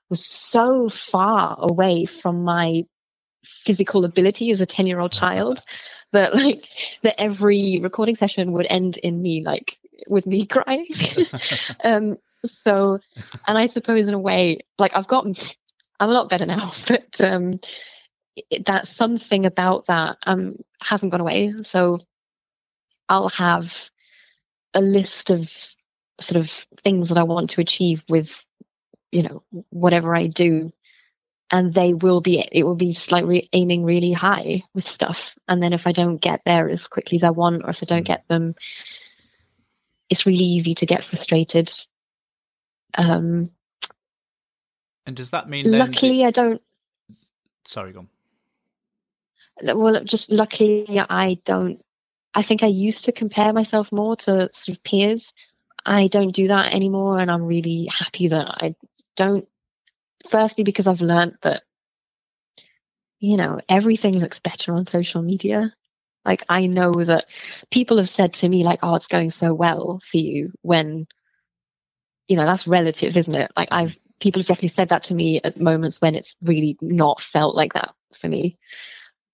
was so far away from my physical ability as a 10 year old child that like that every recording session would end in me like with me crying. Um so and i suppose in a way like i've gotten i'm a lot better now but um it, that something about that um hasn't gone away. So i'll have a list of sort of things that i want to achieve with you know whatever i do and they will be it will be just like re- aiming really high with stuff and then if i don't get there as quickly as i want or if i don't Mm. get them it's really easy to get frustrated um And does that mean then? that- luckily i don't sorry, go on. well just luckily i don't i think i used to compare myself more to sort of peers i don't do that anymore and i'm really happy that i don't firstly because i've learned that you know everything looks better on social media. Like i know that people have said to me like oh it's going so well for you when you know that's relative isn't it? Like i've people have definitely said that to me at moments when it's really not felt like that for me.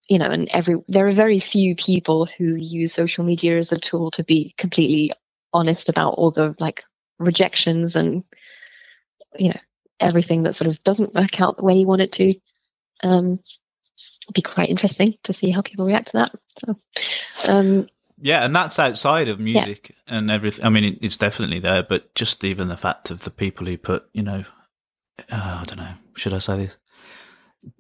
You know and every there are very few people who use social media as a tool to be completely honest about all the like rejections and you know everything that sort of doesn't work out the way you want it to um it'd be quite interesting to see how people react to that so um Yeah, and that's outside of music and everything. I mean, it's definitely there, but just even the fact of the people who put, you know, uh, I don't know, should I say this?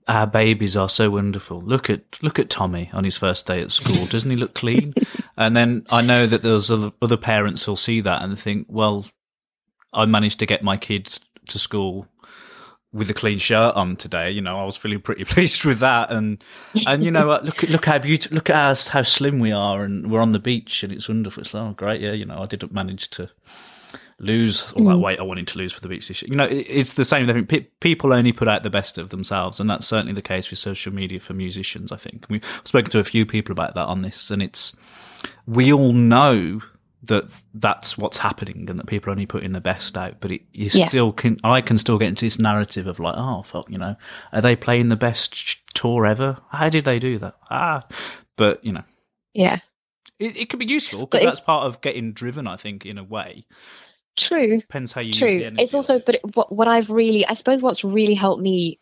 Our babies are so wonderful. Look at look at Tommy on his first day at school. Doesn't he look clean? and then I know that there's other, other parents who'll see that and think, well, I managed to get my kid to school with a clean shirt on today. You know, I was feeling pretty pleased with that. And and you know, look look how beautiful, look at how, how slim we are, and we're on the beach, and it's wonderful. It's like, oh, great, yeah. You know, I didn't manage to lose all that mm. weight I wanted to lose for the beach this year. You know, it, it's the same thing. Pe- people only put out the best of themselves, and that's certainly the case with social media for musicians. I think we've spoken to a few people about that on this, and it's we all know that that's what's happening and that people are only putting the best out but it, you Yeah. still can i can still get into this narrative of like oh fuck you know are they playing the best tour ever how did they do that ah but you know yeah it, it can be useful because that's part of getting driven i think in a way True. Depends how you use True. It's also, but it- what, what I've really, I suppose what's really helped me,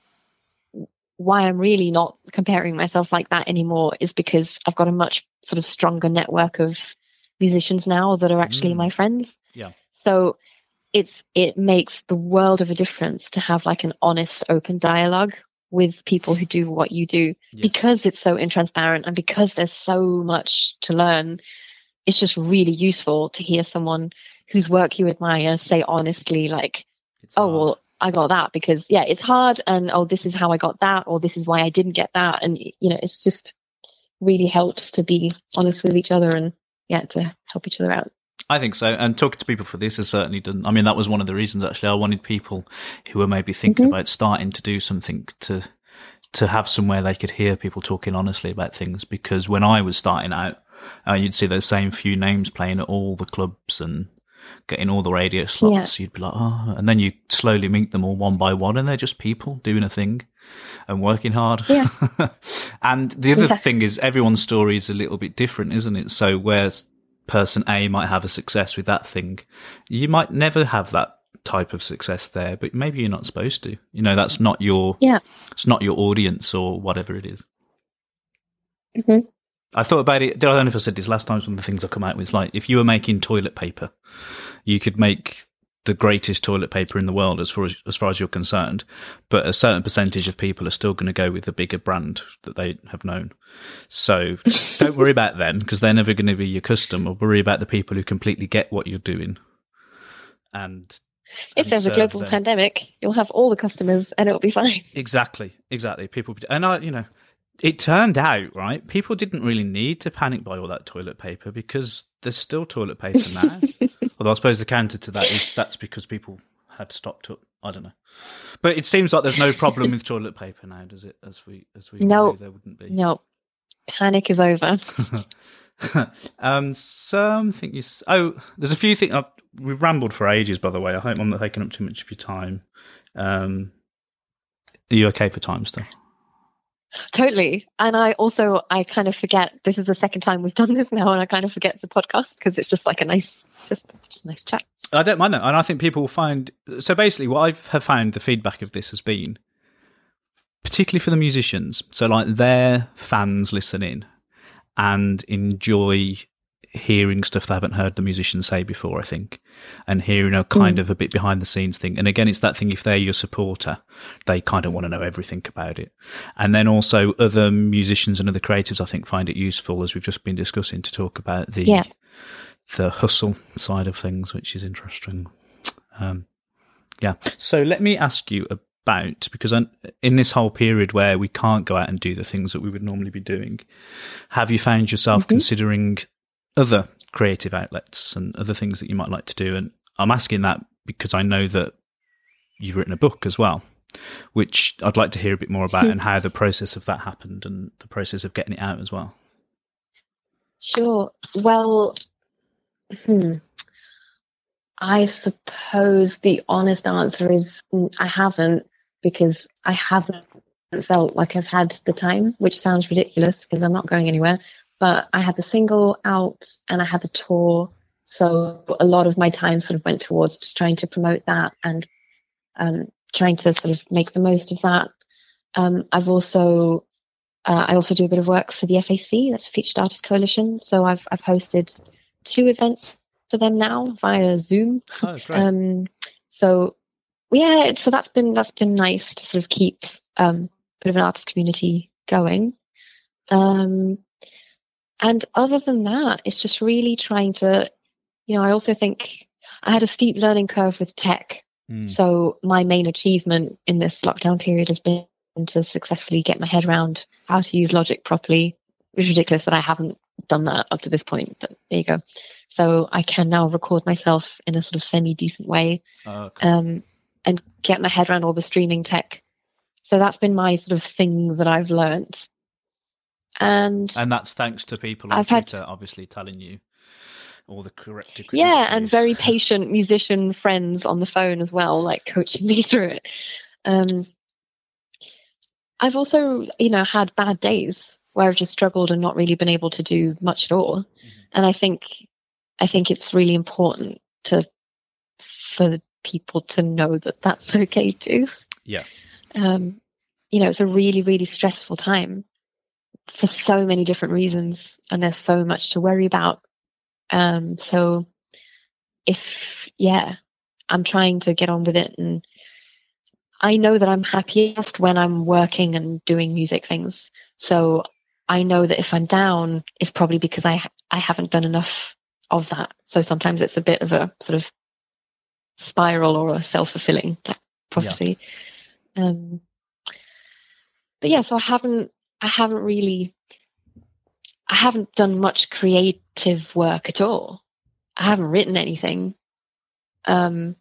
why I'm really not comparing myself like that anymore is because I've got a much sort of stronger network of musicians now that are actually Mm. my friends. Yeah. So it's, it makes the world of a difference to have like an honest, open dialogue with people who do what you do Yeah. because it's so intransparent and because there's so much to learn. It's just really useful to hear someone whose work you admire say honestly, like, It's oh hard. well i got that because yeah it's hard and oh this is how i got that or this is why i didn't get that and you know it's just really helps to be honest with each other and yeah to help each other out I think so. And talking to people for this has certainly done. I mean, that was one of the reasons actually I wanted people who were maybe thinking Mhm. about starting to do something to to have somewhere they could hear people talking honestly about things. Because when I was starting out, uh, you'd see those same few names playing at all the clubs and getting all the radio slots. You'd be like, oh, and then you slowly meet them all one by one, and they're just people doing a thing and working hard. Yeah. and the other Yeah. thing is, everyone's story is a little bit different, isn't it? So whereas person A might have a success with that thing, you might never have that type of success there, but maybe you're not supposed to. You know, that's not your Yeah. it's not your audience or whatever it is. Mhm. I thought about it. I don't know if I said this last time. One of the things I come out with is like if you were making toilet paper, you could make the greatest toilet paper in the world as far as as far as you're concerned, but a certain percentage of people are still going to go with the bigger brand that they have known. So don't worry about them because they're never going to be your customer. Worry about the people who completely get what you're doing. And if and there's a global them. pandemic you'll have all the customers and it'll be fine Exactly, exactly. People and I, you know, it turned out right. People didn't really need to panic buy all that toilet paper because there's still toilet paper now. Although I suppose the counter to that is that's because people had stocked up. I don't know, but it seems like there's no problem with toilet paper now, does it? As we as we No. knew there wouldn't be. no panic is over um, something you. s- Oh, there's a few things. I've, we've rambled for ages, by the way. I hope I'm not taking up too much of your time. Um, are you okay for time still? Totally and i also i kind of forget this is the second time we've done this now and i kind of forget the podcast because it's just like a nice just, just a nice chat I don't mind that, and I think people will find. So basically, what I have found the feedback of this has been, particularly for the musicians. So like their fans listen in and enjoy hearing stuff they haven't heard the musicians say before. I think, and hearing a kind Mm. of a bit behind the scenes thing. And again, it's that thing. If they're your supporter, they kind of want to know everything about it. And then also other musicians and other creatives, I think, find it useful as we've just been discussing to talk about the Yeah. the hustle side of things, which is interesting. Um, yeah. So let me ask you about because in this whole period where we can't go out and do the things that we would normally be doing, have you found yourself Mhm. considering other creative outlets and other things that you might like to do? And I'm asking that because I know that you've written a book as well, which I'd like to hear a bit more about Hmm. and how the process of that happened and the process of getting it out as well. Sure. Well, hmm. I suppose the honest answer is I haven't because I haven't felt like I've had the time, which sounds ridiculous because I'm not going anywhere. But I had the single out and I had the tour. So a lot of my time sort of went towards just trying to promote that and um, trying to sort of make the most of that. Um, I've also uh, I also do a bit of work for the FAC, that's Featured Artist Coalition. So I've I've hosted two events for them now via Zoom. Oh, great. Um, so yeah, so that's been that's been nice to sort of keep um, a bit of an artist community going. Um, and other than that, it's just really trying to, you know, I also think I had a steep learning curve with tech. Mm. So my main achievement in this lockdown period has been to successfully get my head around how to use Logic properly. It's ridiculous that I haven't done that up to this point, but there you go. So I can now record myself in a sort of semi decent way Oh, cool. um, and get my head around all the streaming tech. So that's been my sort of thing that I've learned. And, And that's thanks to people on I've had- Twitter, obviously telling you all the correct yeah, and very patient musician friends on the phone as well, like coaching me through it. Um, I've also, you know, had bad days where I've just struggled and not really been able to do much at all. And I think, I think it's really important to for people to know that that's okay too. Yeah. Um, you know, it's a really, really stressful time for so many different reasons, and there's so much to worry about. Um, so if, yeah, I'm trying to get on with it and I know that I'm happiest when I'm working and doing music things. So I know that if I'm down, it's probably because I I haven't done enough of that. So sometimes it's a bit of a sort of spiral or a self fulfilling prophecy. Yeah. Um, but yeah, so I haven't I haven't really I haven't done much creative work at all. I haven't written anything. Um,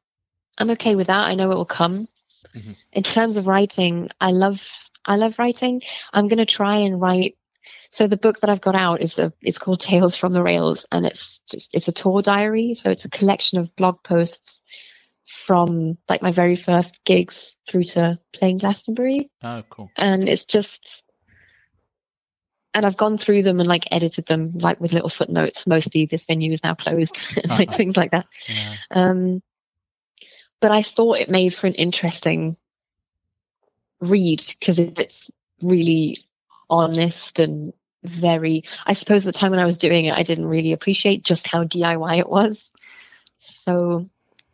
I'm okay with that. I know it will come. Mm-hmm. In terms of writing, I love I love writing. I'm going to try and write. So the book that I've got out is a it's called Tales from the Rails, and it's just it's a tour diary. So it's a collection of blog posts from like my very first gigs through to playing Glastonbury. Oh, cool. And it's just and I've gone through them and like edited them like with little footnotes. Mostly this venue is now closed, like things like that. Yeah. Um, but I thought it made for an interesting read because it's really honest and very. I suppose the time when I was doing it, I didn't really appreciate just how DIY it was. So,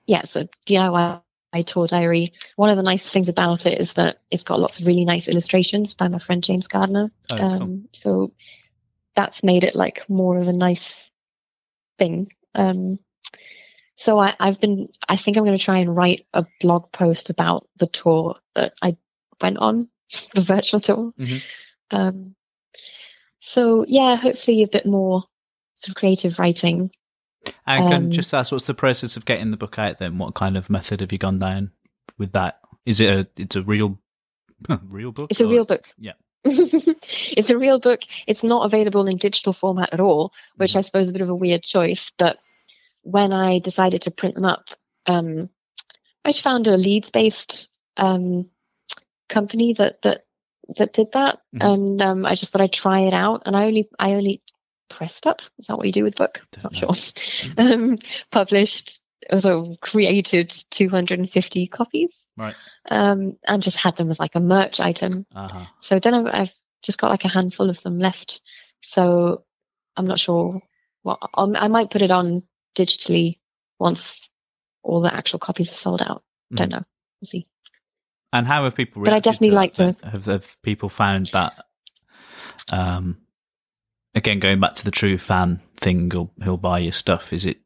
yeah, so DIY tour diary. One of the nice things about it is that it's got lots of really nice illustrations by my friend James Gardner. Oh, cool. um, so that's made it like more of a nice thing. Um, so I, have been, I think I'm going to try and write a blog post about the tour that I went on, the virtual tour. Mm-hmm. Um, so yeah, hopefully a bit more sort of creative writing. And um, just ask, what's the process of getting the book out? Then, what kind of method have you gone down with that? Is it a, it's a real, real book? It's or? a real book. Yeah. it's a real book. It's not available in digital format at all, which mm-hmm. I suppose is a bit of a weird choice. But when I decided to print them up, um, I just found a Leeds based um, company that that that did that, mm-hmm. and um, I just thought I'd try it out. And I only I only pressed up. Is that what you do with book? Not know. sure. Mm-hmm. Um, published, also created 250 copies. Right. Um, and just had them as like a merch item. Uh-huh. So then I've, I've just got like a handful of them left. So I'm not sure what well, I might put it on digitally once all the actual copies are sold out. Mm. Don't know. We'll see. And how have people? But I definitely like the. Have, have people found that? Um, again, going back to the true fan thing, who'll, who'll buy your stuff. Is it?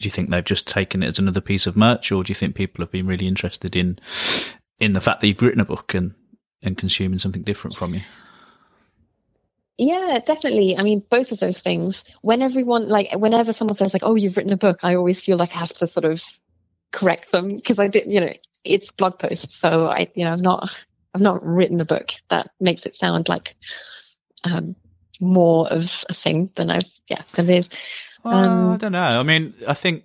Do you think they've just taken it as another piece of merch, or do you think people have been really interested in in the fact that you've written a book and and consuming something different from you? Yeah, definitely. I mean, both of those things. When everyone, like, whenever someone says, like, oh, you've written a book, I always feel like I have to sort of correct them because I did, you know, it's blog posts. So I, you know, I'm not, I've not written a book. That makes it sound like um, more of a thing than I've, yeah, than it is. Well, um, I don't know. I mean, I think,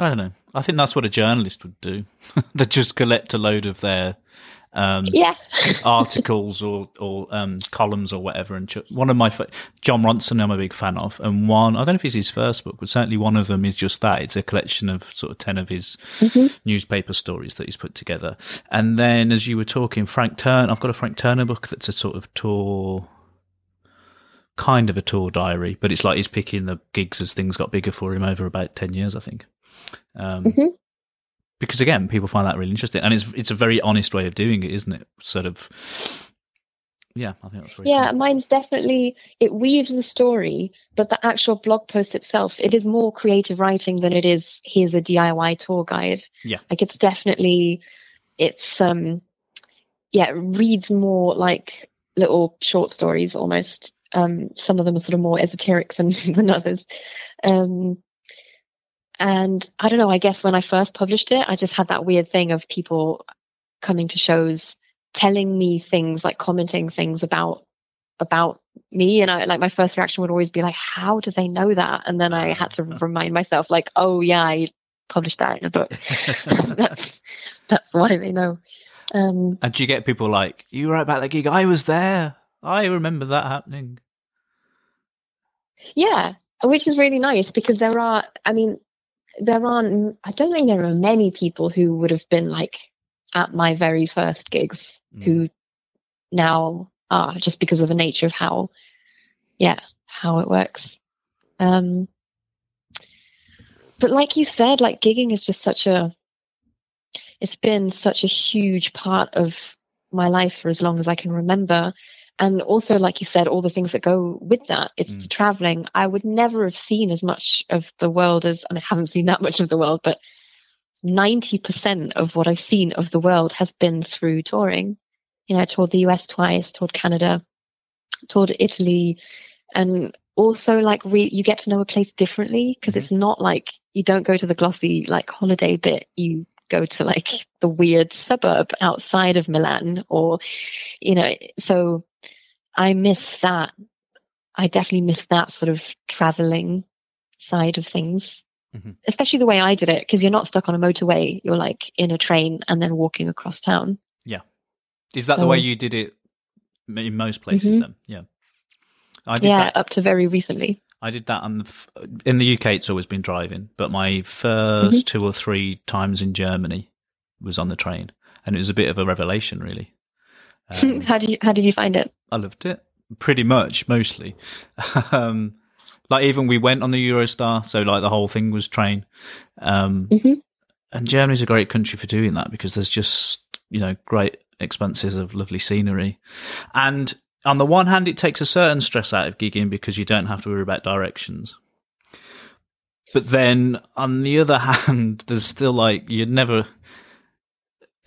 I don't know. I think that's what a journalist would do. they just collect a load of their um, yeah. articles or or um, columns or whatever. And one of my Jon Ronson, I'm a big fan of, and one I don't know if it's his first book, but certainly one of them is just that. It's a collection of sort of ten of his mm-hmm. newspaper stories that he's put together. And then, as you were talking, Frank Turner, I've got a Frank Turner book that's a sort of tour. Kind of a tour diary, but it's like he's picking the gigs as things got bigger for him over about ten years, I think. Um, mm-hmm because again, people find that really interesting, and it's it's a very honest way of doing it, isn't it? Sort of, yeah, I think that's really yeah. Cool. Mine's definitely it weaves the story, but the actual blog post itself, it is more creative writing than it is here's a DIY tour guide. Yeah, like it's definitely it's um yeah, it reads more like little short stories almost. Um, some of them are sort of more esoteric than than others. Um, and I don't know, I guess when I first published it, I just had that weird thing of people coming to shows telling me things like commenting things about about me. And I like my first reaction would always be like how do they know that? And then I had to remind myself like oh yeah I published that in a book. That's that's why they know. Um and do you get people like you right about that gig I was there I remember that happening yeah which is really nice because there are I mean there aren't. I don't think there are many people who would have been like at my very first gigs Mm. who now are just because of the nature of how, yeah, how it works. Um, but like you said, like gigging is just such a, it's been such a huge part of my life for as long as I can remember. And also, like you said, all the things that go with that. It's Mm. the traveling. I would never have seen as much of the world as, I, mean, I haven't seen that much of the world, but 90% of what I've seen of the world has been through touring. You know, I toured the US twice, toured Canada, toured Italy, and also like re- you get to know a place differently because Mhm. it's not like you don't go to the glossy like holiday bit. You go to like the weird suburb outside of Milan or, you know, so I miss that. I definitely miss that sort of traveling side of things Mhm. especially the way I did it, because you're not stuck on a motorway. You're like in a train and then walking across town. Yeah. Is that the way you did it in most places? Mhm. Then, yeah. I did yeah, that. up to very recently. I did that on the f- in the UK. It's always been driving, but my 1st Mhm. two or three times in Germany was on the train, and it was a bit of a revelation, really. Um, how did you How did you find it? I loved it pretty much, mostly. um, like even we went on the Eurostar, so like the whole thing was train. Um, Mhm. And Germany's a great country for doing that because there's just you know great expanses of lovely scenery, and on the one hand, it takes a certain stress out of gigging because you don't have to worry about directions. But then on the other hand, there's still like you'd never.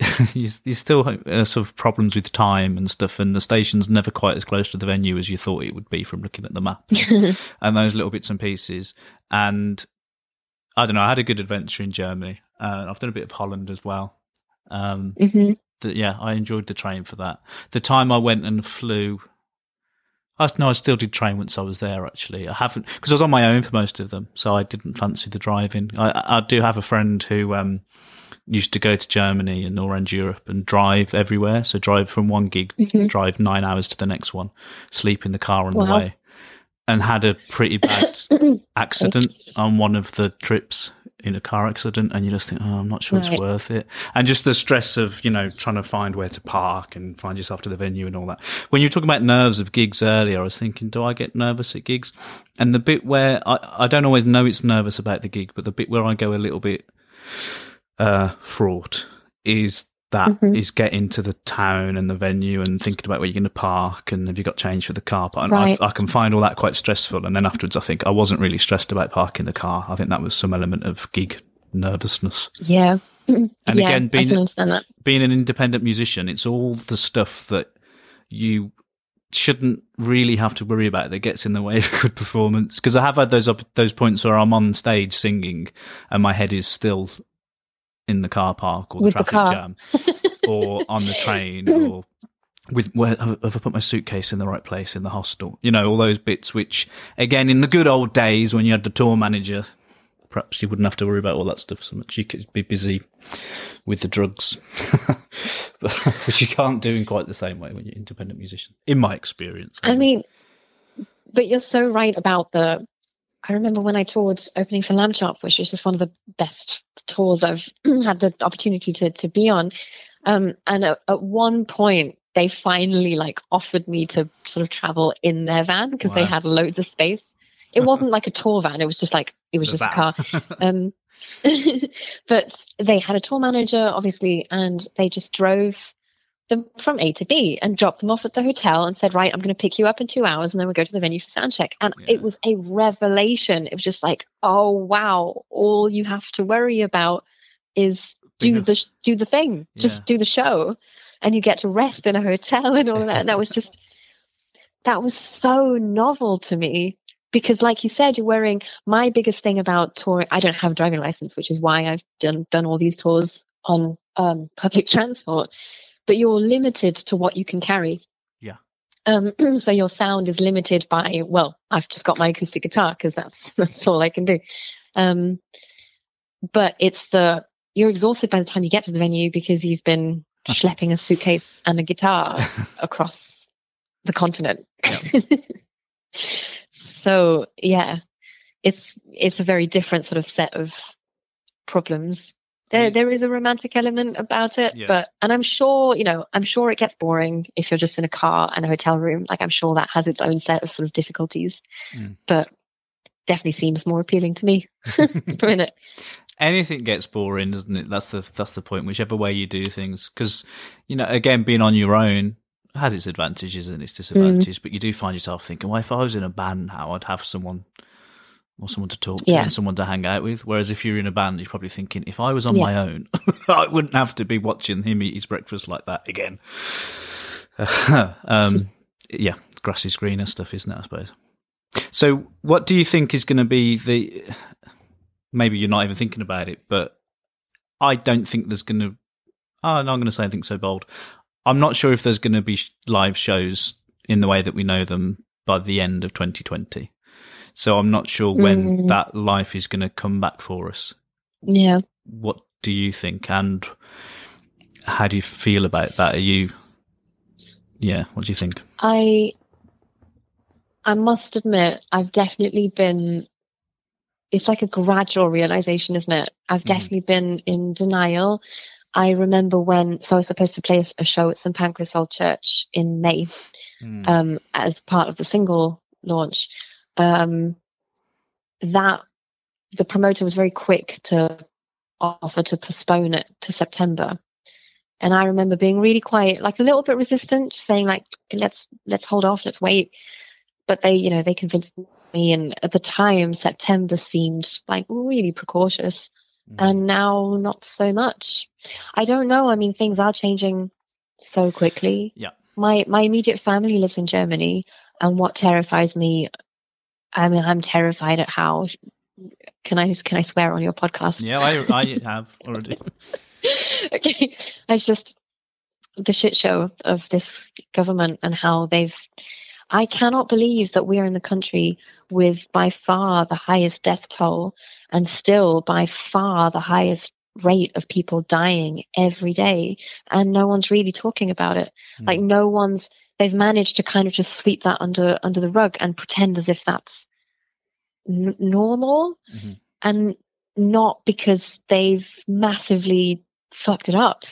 you, you still have uh, sort of problems with time and stuff, and the station's never quite as close to the venue as you thought it would be from looking at the map and those little bits and pieces. And I don't know, I had a good adventure in Germany. Uh, I've done a bit of Holland as well. Um, hmm th- yeah, I enjoyed the train for that. The time I went and flew, I no, I still did train once I was there. Actually, I haven't because I was on my own for most of them, so I didn't fancy the driving. I, I do have a friend who um, used to go to Germany and all around Europe and drive everywhere. So drive from one gig, Mhm. drive nine hours to the next one, sleep in the car on the way, and had a pretty bad accident on one of the trips in a car accident and you just think oh i'm not sure it's worth it. And just the stress of you know trying to find where to park and find yourself to the venue and all that. When you were talking about nerves of gigs earlier i was thinking do i get nervous at gigs? And the bit where i, I don't always know it's nervous about the gig but the bit where i go a little bit uh fraught is that is Mhm. getting to the town and the venue and thinking about where you're going to park and have you got change for the car. But I, Right. I, I can find all that quite stressful. And then afterwards, I think I wasn't really stressed about parking the car. I think that was some element of gig nervousness. Yeah. And yeah, again, being can understand that. being an independent musician, it's all the stuff that you shouldn't really have to worry about that gets in the way of a good performance. Because I have had those up, those points where I'm on stage singing and my head is still in the car park or the With traffic car. jam or on the train or with where have I put my suitcase in the right place in the hostel? You know, all those bits which again in the good old days when you had the tour manager perhaps you wouldn't have to worry about all that stuff so much. You could be busy with the drugs, which you can't do in quite the same way when you're an independent musician, in my experience. I mean, but you're so right about the. I remember when I toured opening for Lambchop, which was just one of the best tours I've had the opportunity to to be on. Um, and at, at one point, they finally like offered me to sort of travel in their van because they had loads of space. It wasn't like a tour van; it was just like it was The just a car. Um, but they had a tour manager, obviously, and they just drove them from A to B and dropped them off at the hotel and said, "Right, I'm going to pick you up in two hours, and then we'll go to the venue for sound check." And Yeah. it was a revelation. It was just like, "Oh wow! All you have to worry about is do the do the thing, just Yeah. do the show, and you get to rest in a hotel and all that." And that was just that was so novel to me because like you said you're wearing my biggest thing about touring i don't have a driving license which is why i've done done all these tours on um, public transport but you're limited to what you can carry Yeah. um so your sound is limited by well i've just got my acoustic guitar because that's that's all i can do um but it's the you're exhausted by the time you get to the venue because you've been schlepping a suitcase and a guitar across the continent. so yeah, it's it's a very different sort of set of problems. There, there is a romantic element about it, Yeah. but and I'm sure, you know, I'm sure it gets boring if you're just in a car and a hotel room. Like I'm sure that has its own set of sort of difficulties, Mm. but definitely seems more appealing to me for a minute. anything gets boring, doesn't it? That's the that's the point. Whichever way you do things, because you know, again, being on your own has its advantages and its disadvantages. But you do find yourself thinking, well, if I was in a band now, I'd have someone or someone to talk to Yeah. and someone to hang out with. Whereas if you're in a band, you're probably thinking, if I was on Yeah. my own, I wouldn't have to be watching him eat his breakfast like that again. um, yeah, grass is greener stuff, isn't it? I suppose. So, what do you think is going to be the? Maybe you're not even thinking about it, but I don't think there's going to. Oh, no, I'm going to say anything so bold. I'm not sure if there's going to be live shows in the way that we know them by the end of 2020. So I'm not sure when Mm. that life is going to come back for us. Yeah. What do you think, and how do you feel about that? Are you? Yeah, what do you think? I I must admit, I've definitely been it's like a gradual realization, isn't it? I've Mhm. definitely been in denial. I remember when so I was supposed to play a, a show at St Pancras Old Church in May Mm. um, as part of the single launch. Um, that the promoter was very quick to offer to postpone it to September. And I remember being really quiet, like a little bit resistant, saying like, let's let's hold off, let's wait. But they, you know, they convinced me and at the time September seemed like really precautious Mm. and now not so much. I don't know. I mean things are changing so quickly. Yeah. My my immediate family lives in Germany and what terrifies me I mean I'm terrified at how can I can I swear on your podcast? Yeah, I, I have already. okay. It's just the shit show of this government and how they've. I cannot believe that we are in the country with by far the highest death toll and still by far the highest rate of people dying every day. And no one's really talking about it. Hmm. Like, no one's. They've managed to kind of just sweep that under under the rug and pretend as if that's n- normal Mhm. and not because they've massively fucked it up.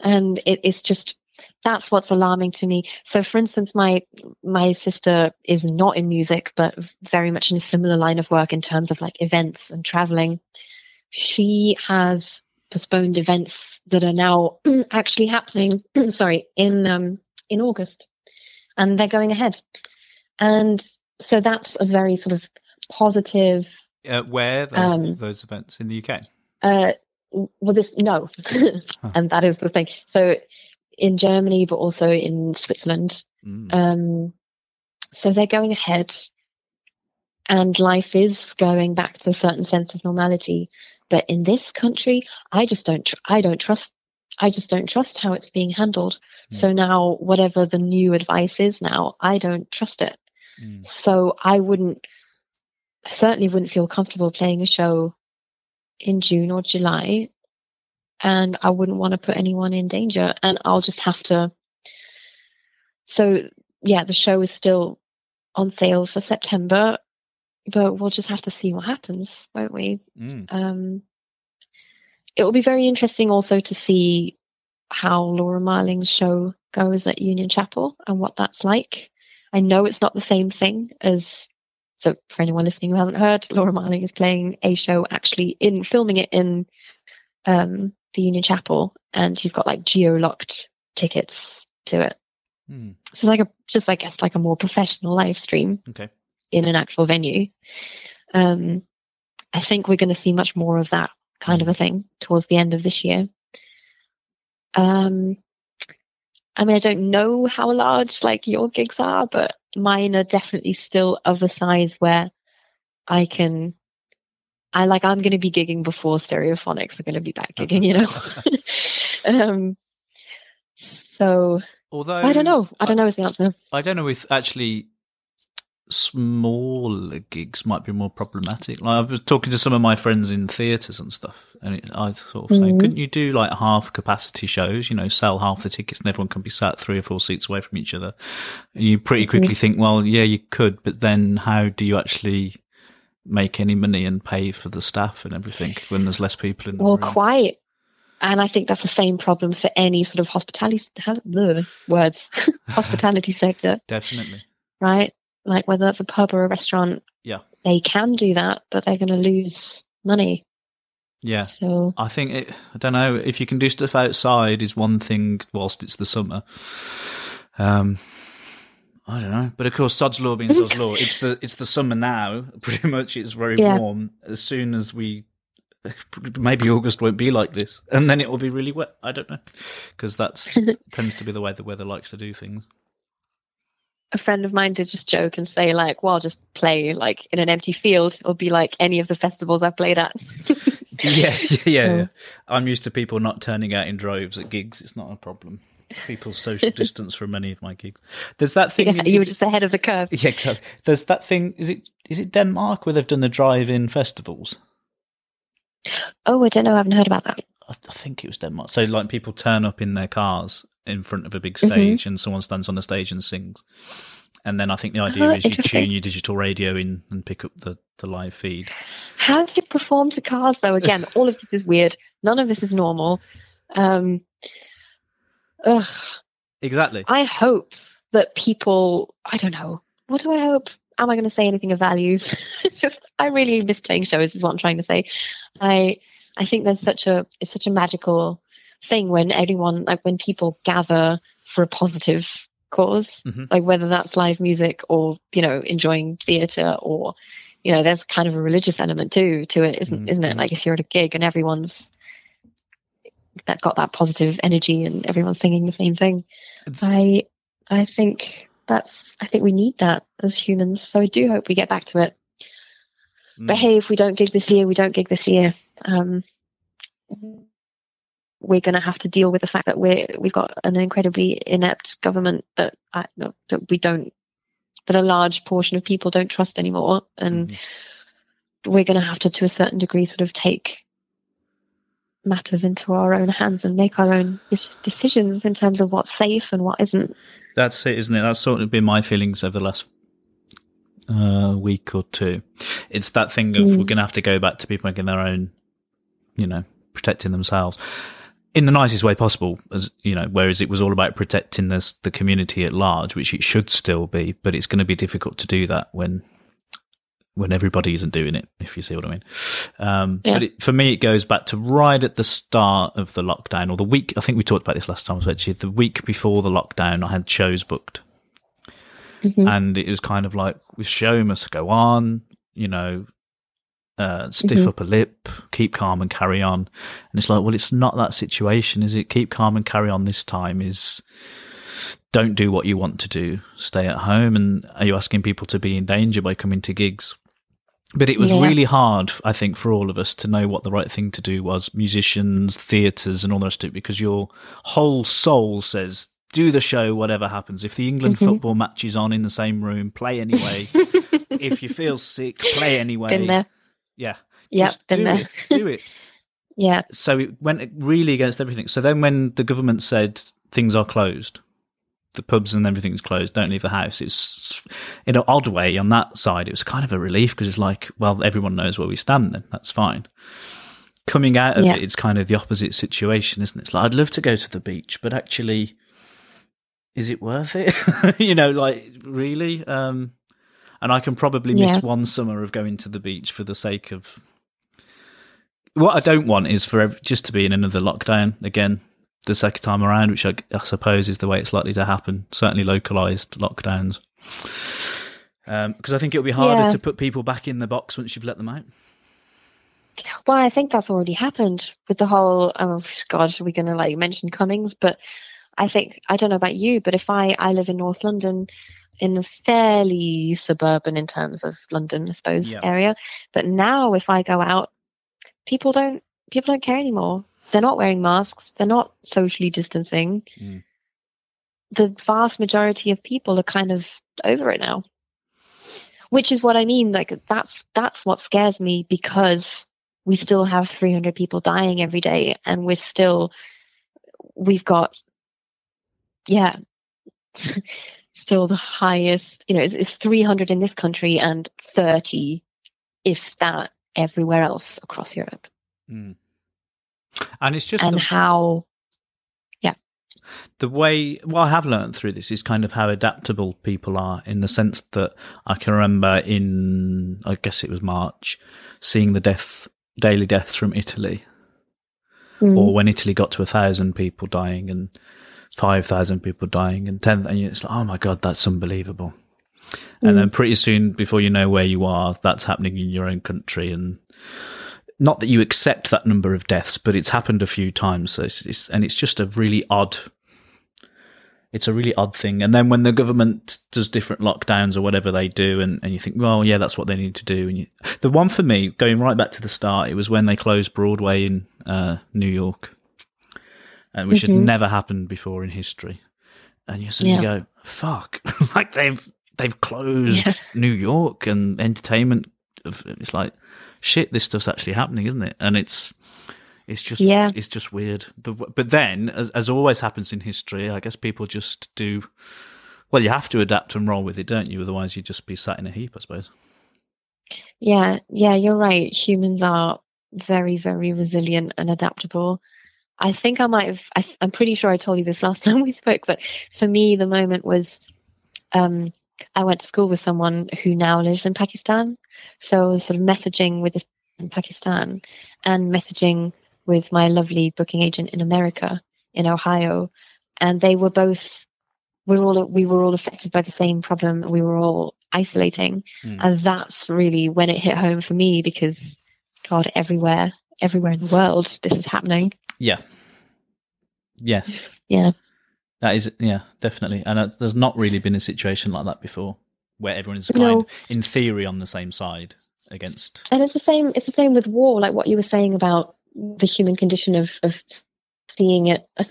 And it, it's just that's what's alarming to me. So, for instance, my my sister is not in music, but very much in a similar line of work in terms of like events and traveling. She has postponed events that are now actually happening. sorry, in um, in August, and they're going ahead. And so that's a very sort of positive Uh, where the, Um, those events in the UK? uh, well, this no, and that is the thing. So in Germany, but also in Switzerland. Mm. Um, so they're going ahead, and life is going back to a certain sense of normality. But in this country, I just don't. Tr- I don't trust. I just don't trust how it's being handled. So now, whatever the new advice is now, I don't trust it. Mm. So I wouldn't, certainly wouldn't feel comfortable playing a show in June or July. And I wouldn't want to put anyone in danger. And I'll just have to. So, yeah, the show is still on sale for September, but we'll just have to see what happens, won't we? Mm. Um, it will be very interesting also to see how Laura Marling's show goes at Union Chapel and what that's like. I know it's not the same thing as so for anyone listening who hasn't heard, Laura Marling is playing a show actually in filming it in um, the Union Chapel, and you've got like geo locked tickets to it. Mm. So it's like a just like it's like a more professional live stream Okay. in an actual venue. Um, I think we're going to see much more of that kind of a thing towards the end of this year. Um, I mean, I don't know how large like your gigs are, but mine are definitely still of a size where I can. I like I'm going to be gigging before Stereophonics are going to be back gigging, you know. um, so Although I don't know. I don't know is the answer. I don't know if actually smaller gigs might be more problematic. Like I was talking to some of my friends in theatres and stuff, and it, I sort of saying, Mhm. couldn't you do like half capacity shows? You know, sell half the tickets, and everyone can be sat three or four seats away from each other. And you pretty quickly think, well, yeah, you could, but then how do you actually make any money and pay for the staff and everything when there's less people in the Well, room. quite. And I think that's the same problem for any sort of hospitality words hospitality sector, Definitely. right? Like whether that's a pub or a restaurant, Yeah. they can do that, but they're going to lose money. Yeah. So I think it. I don't know if you can do stuff outside is one thing whilst it's the summer. Um, I don't know, but of course, sod's law being sod's law. It's the it's the summer now. Pretty much, it's very Yeah. warm. As soon as we, maybe August won't be like this, and then it will be really wet. I don't know, because that's tends to be the way the weather likes to do things. A friend of mine did just joke and say like, "Well, I'll just play like in an empty field or be like any of the festivals I've played at." Yeah, yeah, yeah, Yeah. I'm used to people not turning out in droves at gigs. It's not a problem. People social distance from many of my gigs. There's that thing. yeah, in- you were just ahead of the curve. Yeah, exactly. There's that thing. Is it is it Denmark where they've done the drive-in festivals? Oh, I don't know. I haven't heard about that. I, I think it was Denmark. So like people turn up in their cars in front of a big Mhm. stage, and someone stands on the stage and sings. And then I think the idea Oh, is you tune your digital radio in and pick up the, the live feed. How do you perform to cars though? Again, all of this is weird. None of this is normal. Um, ugh. Exactly. I hope that people, I don't know, what do I hope? Am I going to say anything of value? it's just, I really miss playing shows, is what I'm trying to say. I, I think there's such a, it's such a magical thing when everyone, like when people gather for a positive cause, Mhm. like whether that's live music or, you know, enjoying theatre or, you know, there's kind of a religious element too, to it, isn't, Mhm. isn't it? Like if you're at a gig and everyone's, that got that positive energy and everyone's singing the same thing. It's- I I think that's I think we need that as humans. So I do hope we get back to it. Mm. But hey, if we don't gig this year, we don't gig this year. Um, we're going to have to deal with the fact that we're we've got an incredibly inept government that I, that we don't that a large portion of people don't trust anymore, and Mhm. we're going to have to, to a certain degree, sort of take matters into our own hands and make our own decisions in terms of what's safe and what isn't. That's it, isn't it? That's sort of been my feelings over the last uh, week or two. It's that thing of Mm. we're going to have to go back to people making their own, you know, protecting themselves in the nicest way possible. As you know, whereas it was all about protecting this the community at large, which it should still be, but it's going to be difficult to do that when when everybody isn't doing it. If you see what I mean. Um, Yeah. But it, for me, it goes back to right at the start of the lockdown, or the week. I think we talked about this last time. So actually, the week before the lockdown, I had shows booked Mhm. and it was kind of like the show must go on you know uh, stiff Mhm. upper lip keep calm and carry on. And it's like well it's not that situation is it? Keep calm and carry on this time is don't do what you want to do. Stay at home. And are you asking people to be in danger by coming to gigs? But it was Yeah. really hard i think for all of us to know what the right thing to do was. Musicians theatres and all the rest of it because your whole soul says do the show whatever happens. If the england Mhm. football match is on in the same room play anyway. If you feel sick play anyway yeah been do it do it. Yeah. so it went really against everything. So then when the government said things are closed the pubs and everything's closed don't leave the house it's in an odd way on that side it was kind of a relief because it's like well everyone knows where we stand then that's fine. Coming out of Yeah. it it's kind of the opposite situation isn't it? It's like i'd love to go to the beach but actually is it worth it? You know like really? Um and i can probably miss Yeah. one summer of going to the beach for the sake of what I don't want is for ev- just to be in another lockdown again the second time around, which I, I suppose is the way it's likely to happen. Certainly localized lockdowns, um, because I think it'll be harder Yeah. to put people back in the box once you've let them out. Well, I think that's already happened with the whole. Oh God, are we going to like mention Cummings? But I think I don't know about you, but if I I live in North London, in a fairly suburban in terms of London, I suppose Yeah. area. But now, if I go out, people don't people don't care anymore. They're not wearing masks. They're not socially distancing. Mm. The vast majority of people are kind of over it now. Which is what I mean. Like that's that's what scares me because we still have 300 people dying every day, and we're still we've got yeah still the highest. You know, it's, it's 300 in this country and 30 if that, everywhere else across Europe. Mm. And it's just and the, how, yeah, the way what I have learned through this is kind of how adaptable people are in the sense that I can remember in I guess it was March seeing the death daily deaths from Italy Mm. or when Italy got to a thousand people dying and five thousand people dying and ten and it's like oh my god that's unbelievable. And then pretty soon before you know where you are that's happening in your own country. And not that you accept that number of deaths but it's happened a few times. So it's, it's and it's just a really odd it's a really odd thing. And then when the government does different lockdowns or whatever they do and, and you think well yeah that's what they need to do. And you, the one for me going right back to the start it was when they closed broadway in uh, new york and which had Mhm. never happened before in history and you suddenly Yeah. go fuck like they've they've closed Yeah. new york and entertainment of- it's like shit this stuff's actually happening isn't it and it's it's just Yeah. it's just weird the, but then as, as always happens in history i guess people just do well you have to adapt and roll with it don't you otherwise you'd just be sat in a heap i suppose Yeah, yeah, you're right. Humans are very, very resilient and adaptable. I think I might have, I, I'm pretty sure I told you this last time we spoke, but for me, the moment was um, I went to school with someone who now lives in Pakistan. So I was sort of messaging with this in Pakistan and messaging with my lovely booking agent in America, in Ohio. And they were both, we were all, we were all affected by the same problem. We were all isolating. Mm. And that's really when it hit home for me because, God, everywhere, everywhere in the world, this is happening. yeah yes Yeah. that is yeah definitely and there's not really been a situation like that before where everyone's kind No. in theory on the same side against And it's the same, it's the same with war, like what you were saying about the human condition of, of seeing it, uh,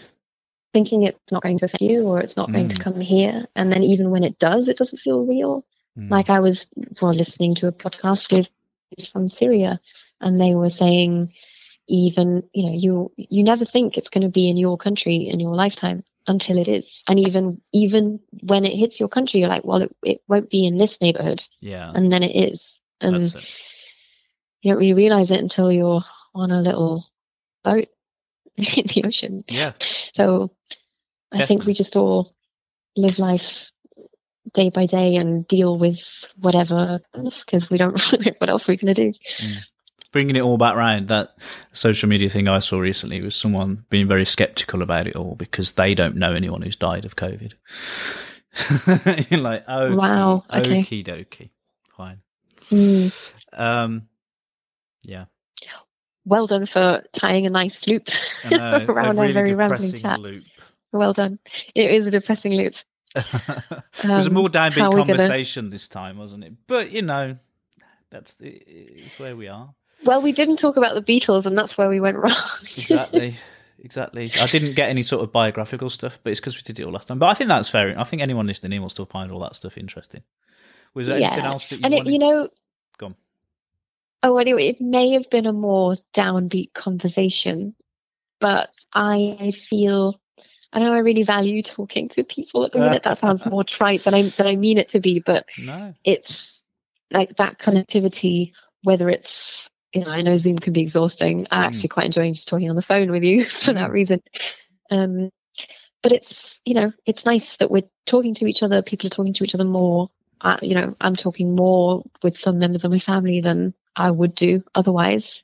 thinking it's not going to affect you or it's not going to Mm. come here. And then even when it does, it doesn't feel real. Mm. Like I was well, listening to a podcast with from Syria, and they were saying, even you know, you you never think it's going to be in your country in your lifetime until it is, and even even when it hits your country, you're like, well, it, it won't be in this neighborhood, yeah. And then it is, and it. you don't really realize it until you're on a little boat in the ocean. yeah. So I think we just all live life day by day and deal with whatever because we don't really know what else we're going to do. Mm. Bringing it all back round, that social media thing I saw recently was someone being very skeptical about it all because they don't know anyone who's died of COVID. You're like, oh, Wow, okay. okie dokie, fine. Mm. Um, yeah, Well done for tying a nice loop know, a really very rambling chat. loop. Well done. It is a depressing loop. it was a Um, more downbeat how are gonna- conversation this time, wasn't it? But you know, that's the, it's where we are. Well, we didn't talk about the Beatles, and that's where we went wrong. exactly. Exactly. I didn't get any sort of biographical stuff but it's because we did it all last time. But i think that's fair. I think anyone listening in will still find all that stuff interesting. Was there anything else that you and it, wanted you know, Go on. oh, anyway, it may have been a more downbeat conversation, but I, I feel, I know I really value talking to people at the minute. That sounds more trite than I than I mean it to be, but no. it's like that connectivity, whether it's you know, I know Zoom can be exhausting. I Mm. actually quite enjoy just talking on the phone with you for that reason. Um, but it's you know, it's nice that we're talking to each other. People are talking to each other more. Uh, you know, I'm talking more with some members of my family than I would do otherwise.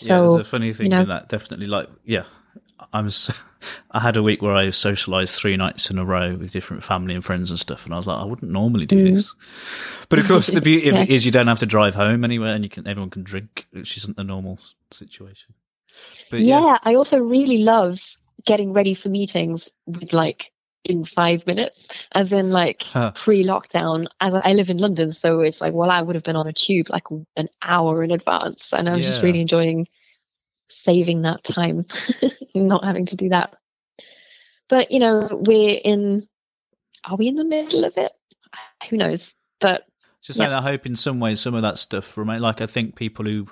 yeah there's a funny thing know- in that definitely like yeah i'm so, i had a week where i socialized three nights in a row with different family and friends and stuff and i was like i wouldn't normally do Mm. this but of course the beauty of it Yeah. is you don't have to drive home anywhere and you can everyone can drink which isn't the normal situation but yeah, yeah, I also really love getting ready for meetings with like in five minutes, as in like Huh. pre-lockdown. As I I live in London, so it's like, well, I would have been on a tube like an hour in advance, and I was just really enjoying saving that time, not having to do that. But you know, we're in. Are we in the middle of it? Who knows? But Just saying, I hope in some ways some of that stuff remain. Like I think people who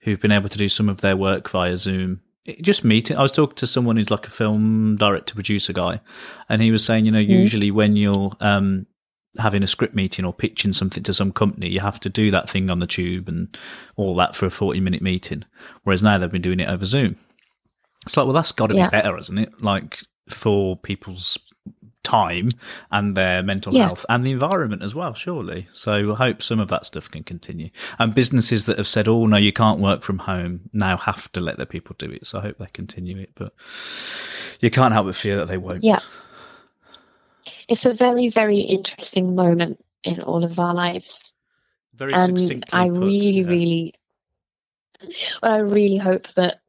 who've been able to do some of their work via Zoom, it- just meeting. I was talking to someone who's like a film director producer guy, and he was saying, you know, usually when you're um, having a script meeting or pitching something to some company, you have to do that thing on the tube and all that for a 40 minute meeting. Whereas now they've been doing it over Zoom. It's like, well, that's got to Yeah. be better, isn't it? Like for people's time and their mental Yeah. health and the environment as well, surely. So I hope some of that stuff can continue. And businesses that have said, oh, no, you can't work from home now have to let their people do it. So I hope they continue it. But you can't help but fear that they won't. Yeah. It's a very, very interesting moment in all of our lives. Very and succinctly I put, really, yeah. really, well, I really hope that.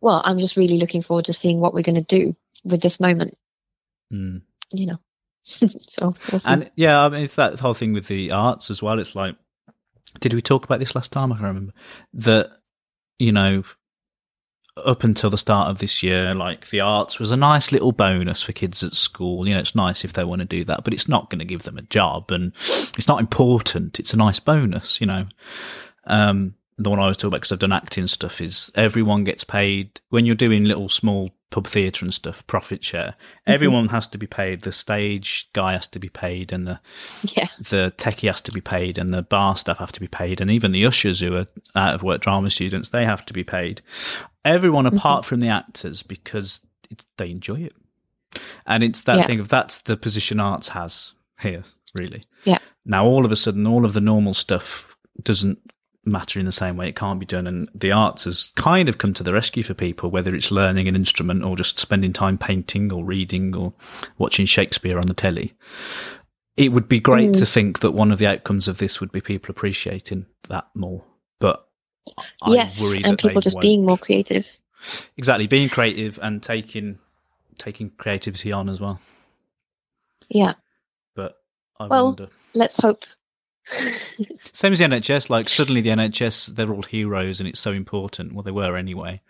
Well, I'm just really looking forward to seeing what we're going to do with this moment. Mm. You know, so. And yeah, I mean, it's that whole thing with the arts as well. It's like, did we talk about this last time? I can't remember. That, you know, up until the start of this year, like the arts was a nice little bonus for kids at school. You know, it's nice if they want to do that, but it's not going to give them a job and it's not important. It's a nice bonus, you know. Um, the one I was talking about because I've done acting stuff is everyone gets paid when you're doing little small pub theatre and stuff, profit share. Everyone has to be paid. The stage guy has to be paid, and the yeah, the techie has to be paid, and the bar staff have to be paid, and even the ushers who are out of work drama students they have to be paid. Everyone mm-hmm. apart from the actors because they enjoy it, and it's that Yeah. thing of that's the position arts has here really. Yeah. Now all of a sudden, all of the normal stuff doesn't matter in the same way. It can't be done, and the arts has kind of come to the rescue for people, whether it's learning an instrument or just spending time painting or reading or watching Shakespeare on the telly. It would be great to mm. think that one of the outcomes of this would be people appreciating that more, but I yes, and people just won't. being more creative. exactly being creative and taking taking creativity on as well. Yeah, But I Well- wonder. let's hope. Same as the NHS, like suddenly the NHS, they're all heroes and it's so important. Well, they were anyway.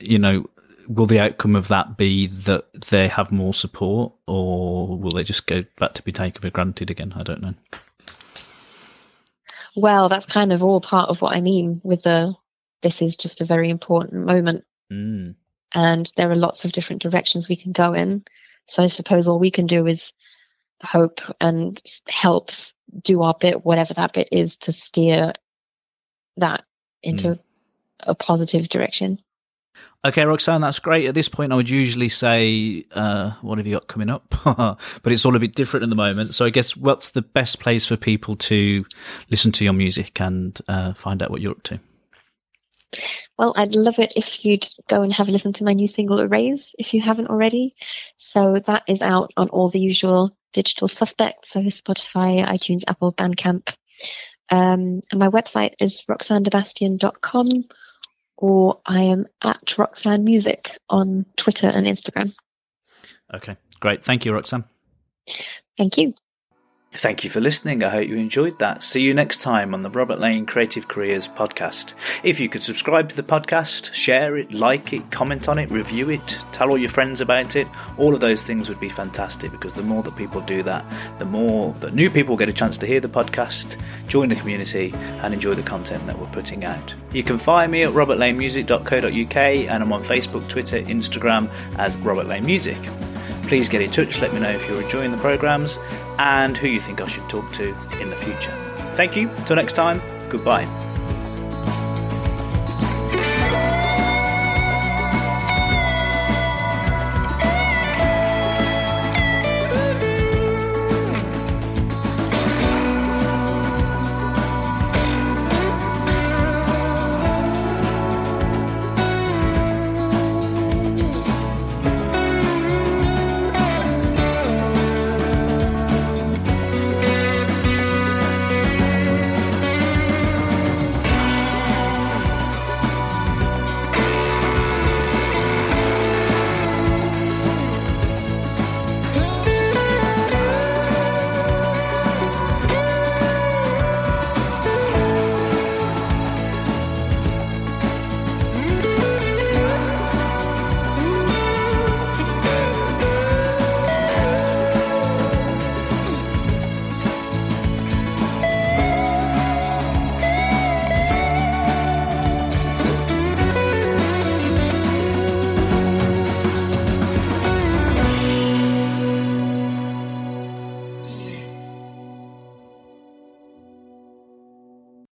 You know, will the outcome of that be that they have more support or will they just go back to be taken for granted again? I don't know. Well, that's kind of all part of what I mean with the. This is just a very important moment, Mm. and there are lots of different directions we can go in. So I suppose all we can do is hope and help do our bit, whatever that bit is, to steer that into a positive direction. Okay, Roxanne, that's great. At this point, I would usually say, uh, what have you got coming up? but it's all a bit different at the moment. So I guess what's the best place for people to listen to your music and uh, find out what you're up to? Well, I'd love it if you'd go and have a listen to my new single Erase if you haven't already. So that is out on all the usual digital suspects, so Spotify, iTunes, Apple, Bandcamp. Um, and my website is roxannedebastion.com or I am at Roxanne Music on Twitter and Instagram. Okay, great. Thank you, Roxanne. Thank you. Thank you for listening. I hope you enjoyed that. See you next time on the Robert Lane Creative Careers podcast. If you could subscribe to the podcast, share it, like it, comment on it, review it, tell all your friends about it, all of those things would be fantastic because the more that people do that, the more that new people get a chance to hear the podcast, join the community, and enjoy the content that we're putting out. You can find me at robertlanemusic.co.uk and I'm on Facebook, Twitter, Instagram as Robert Lane Music. Please get in touch, let me know if you're enjoying the programs and who you think I should talk to in the future. Thank you, till next time, goodbye.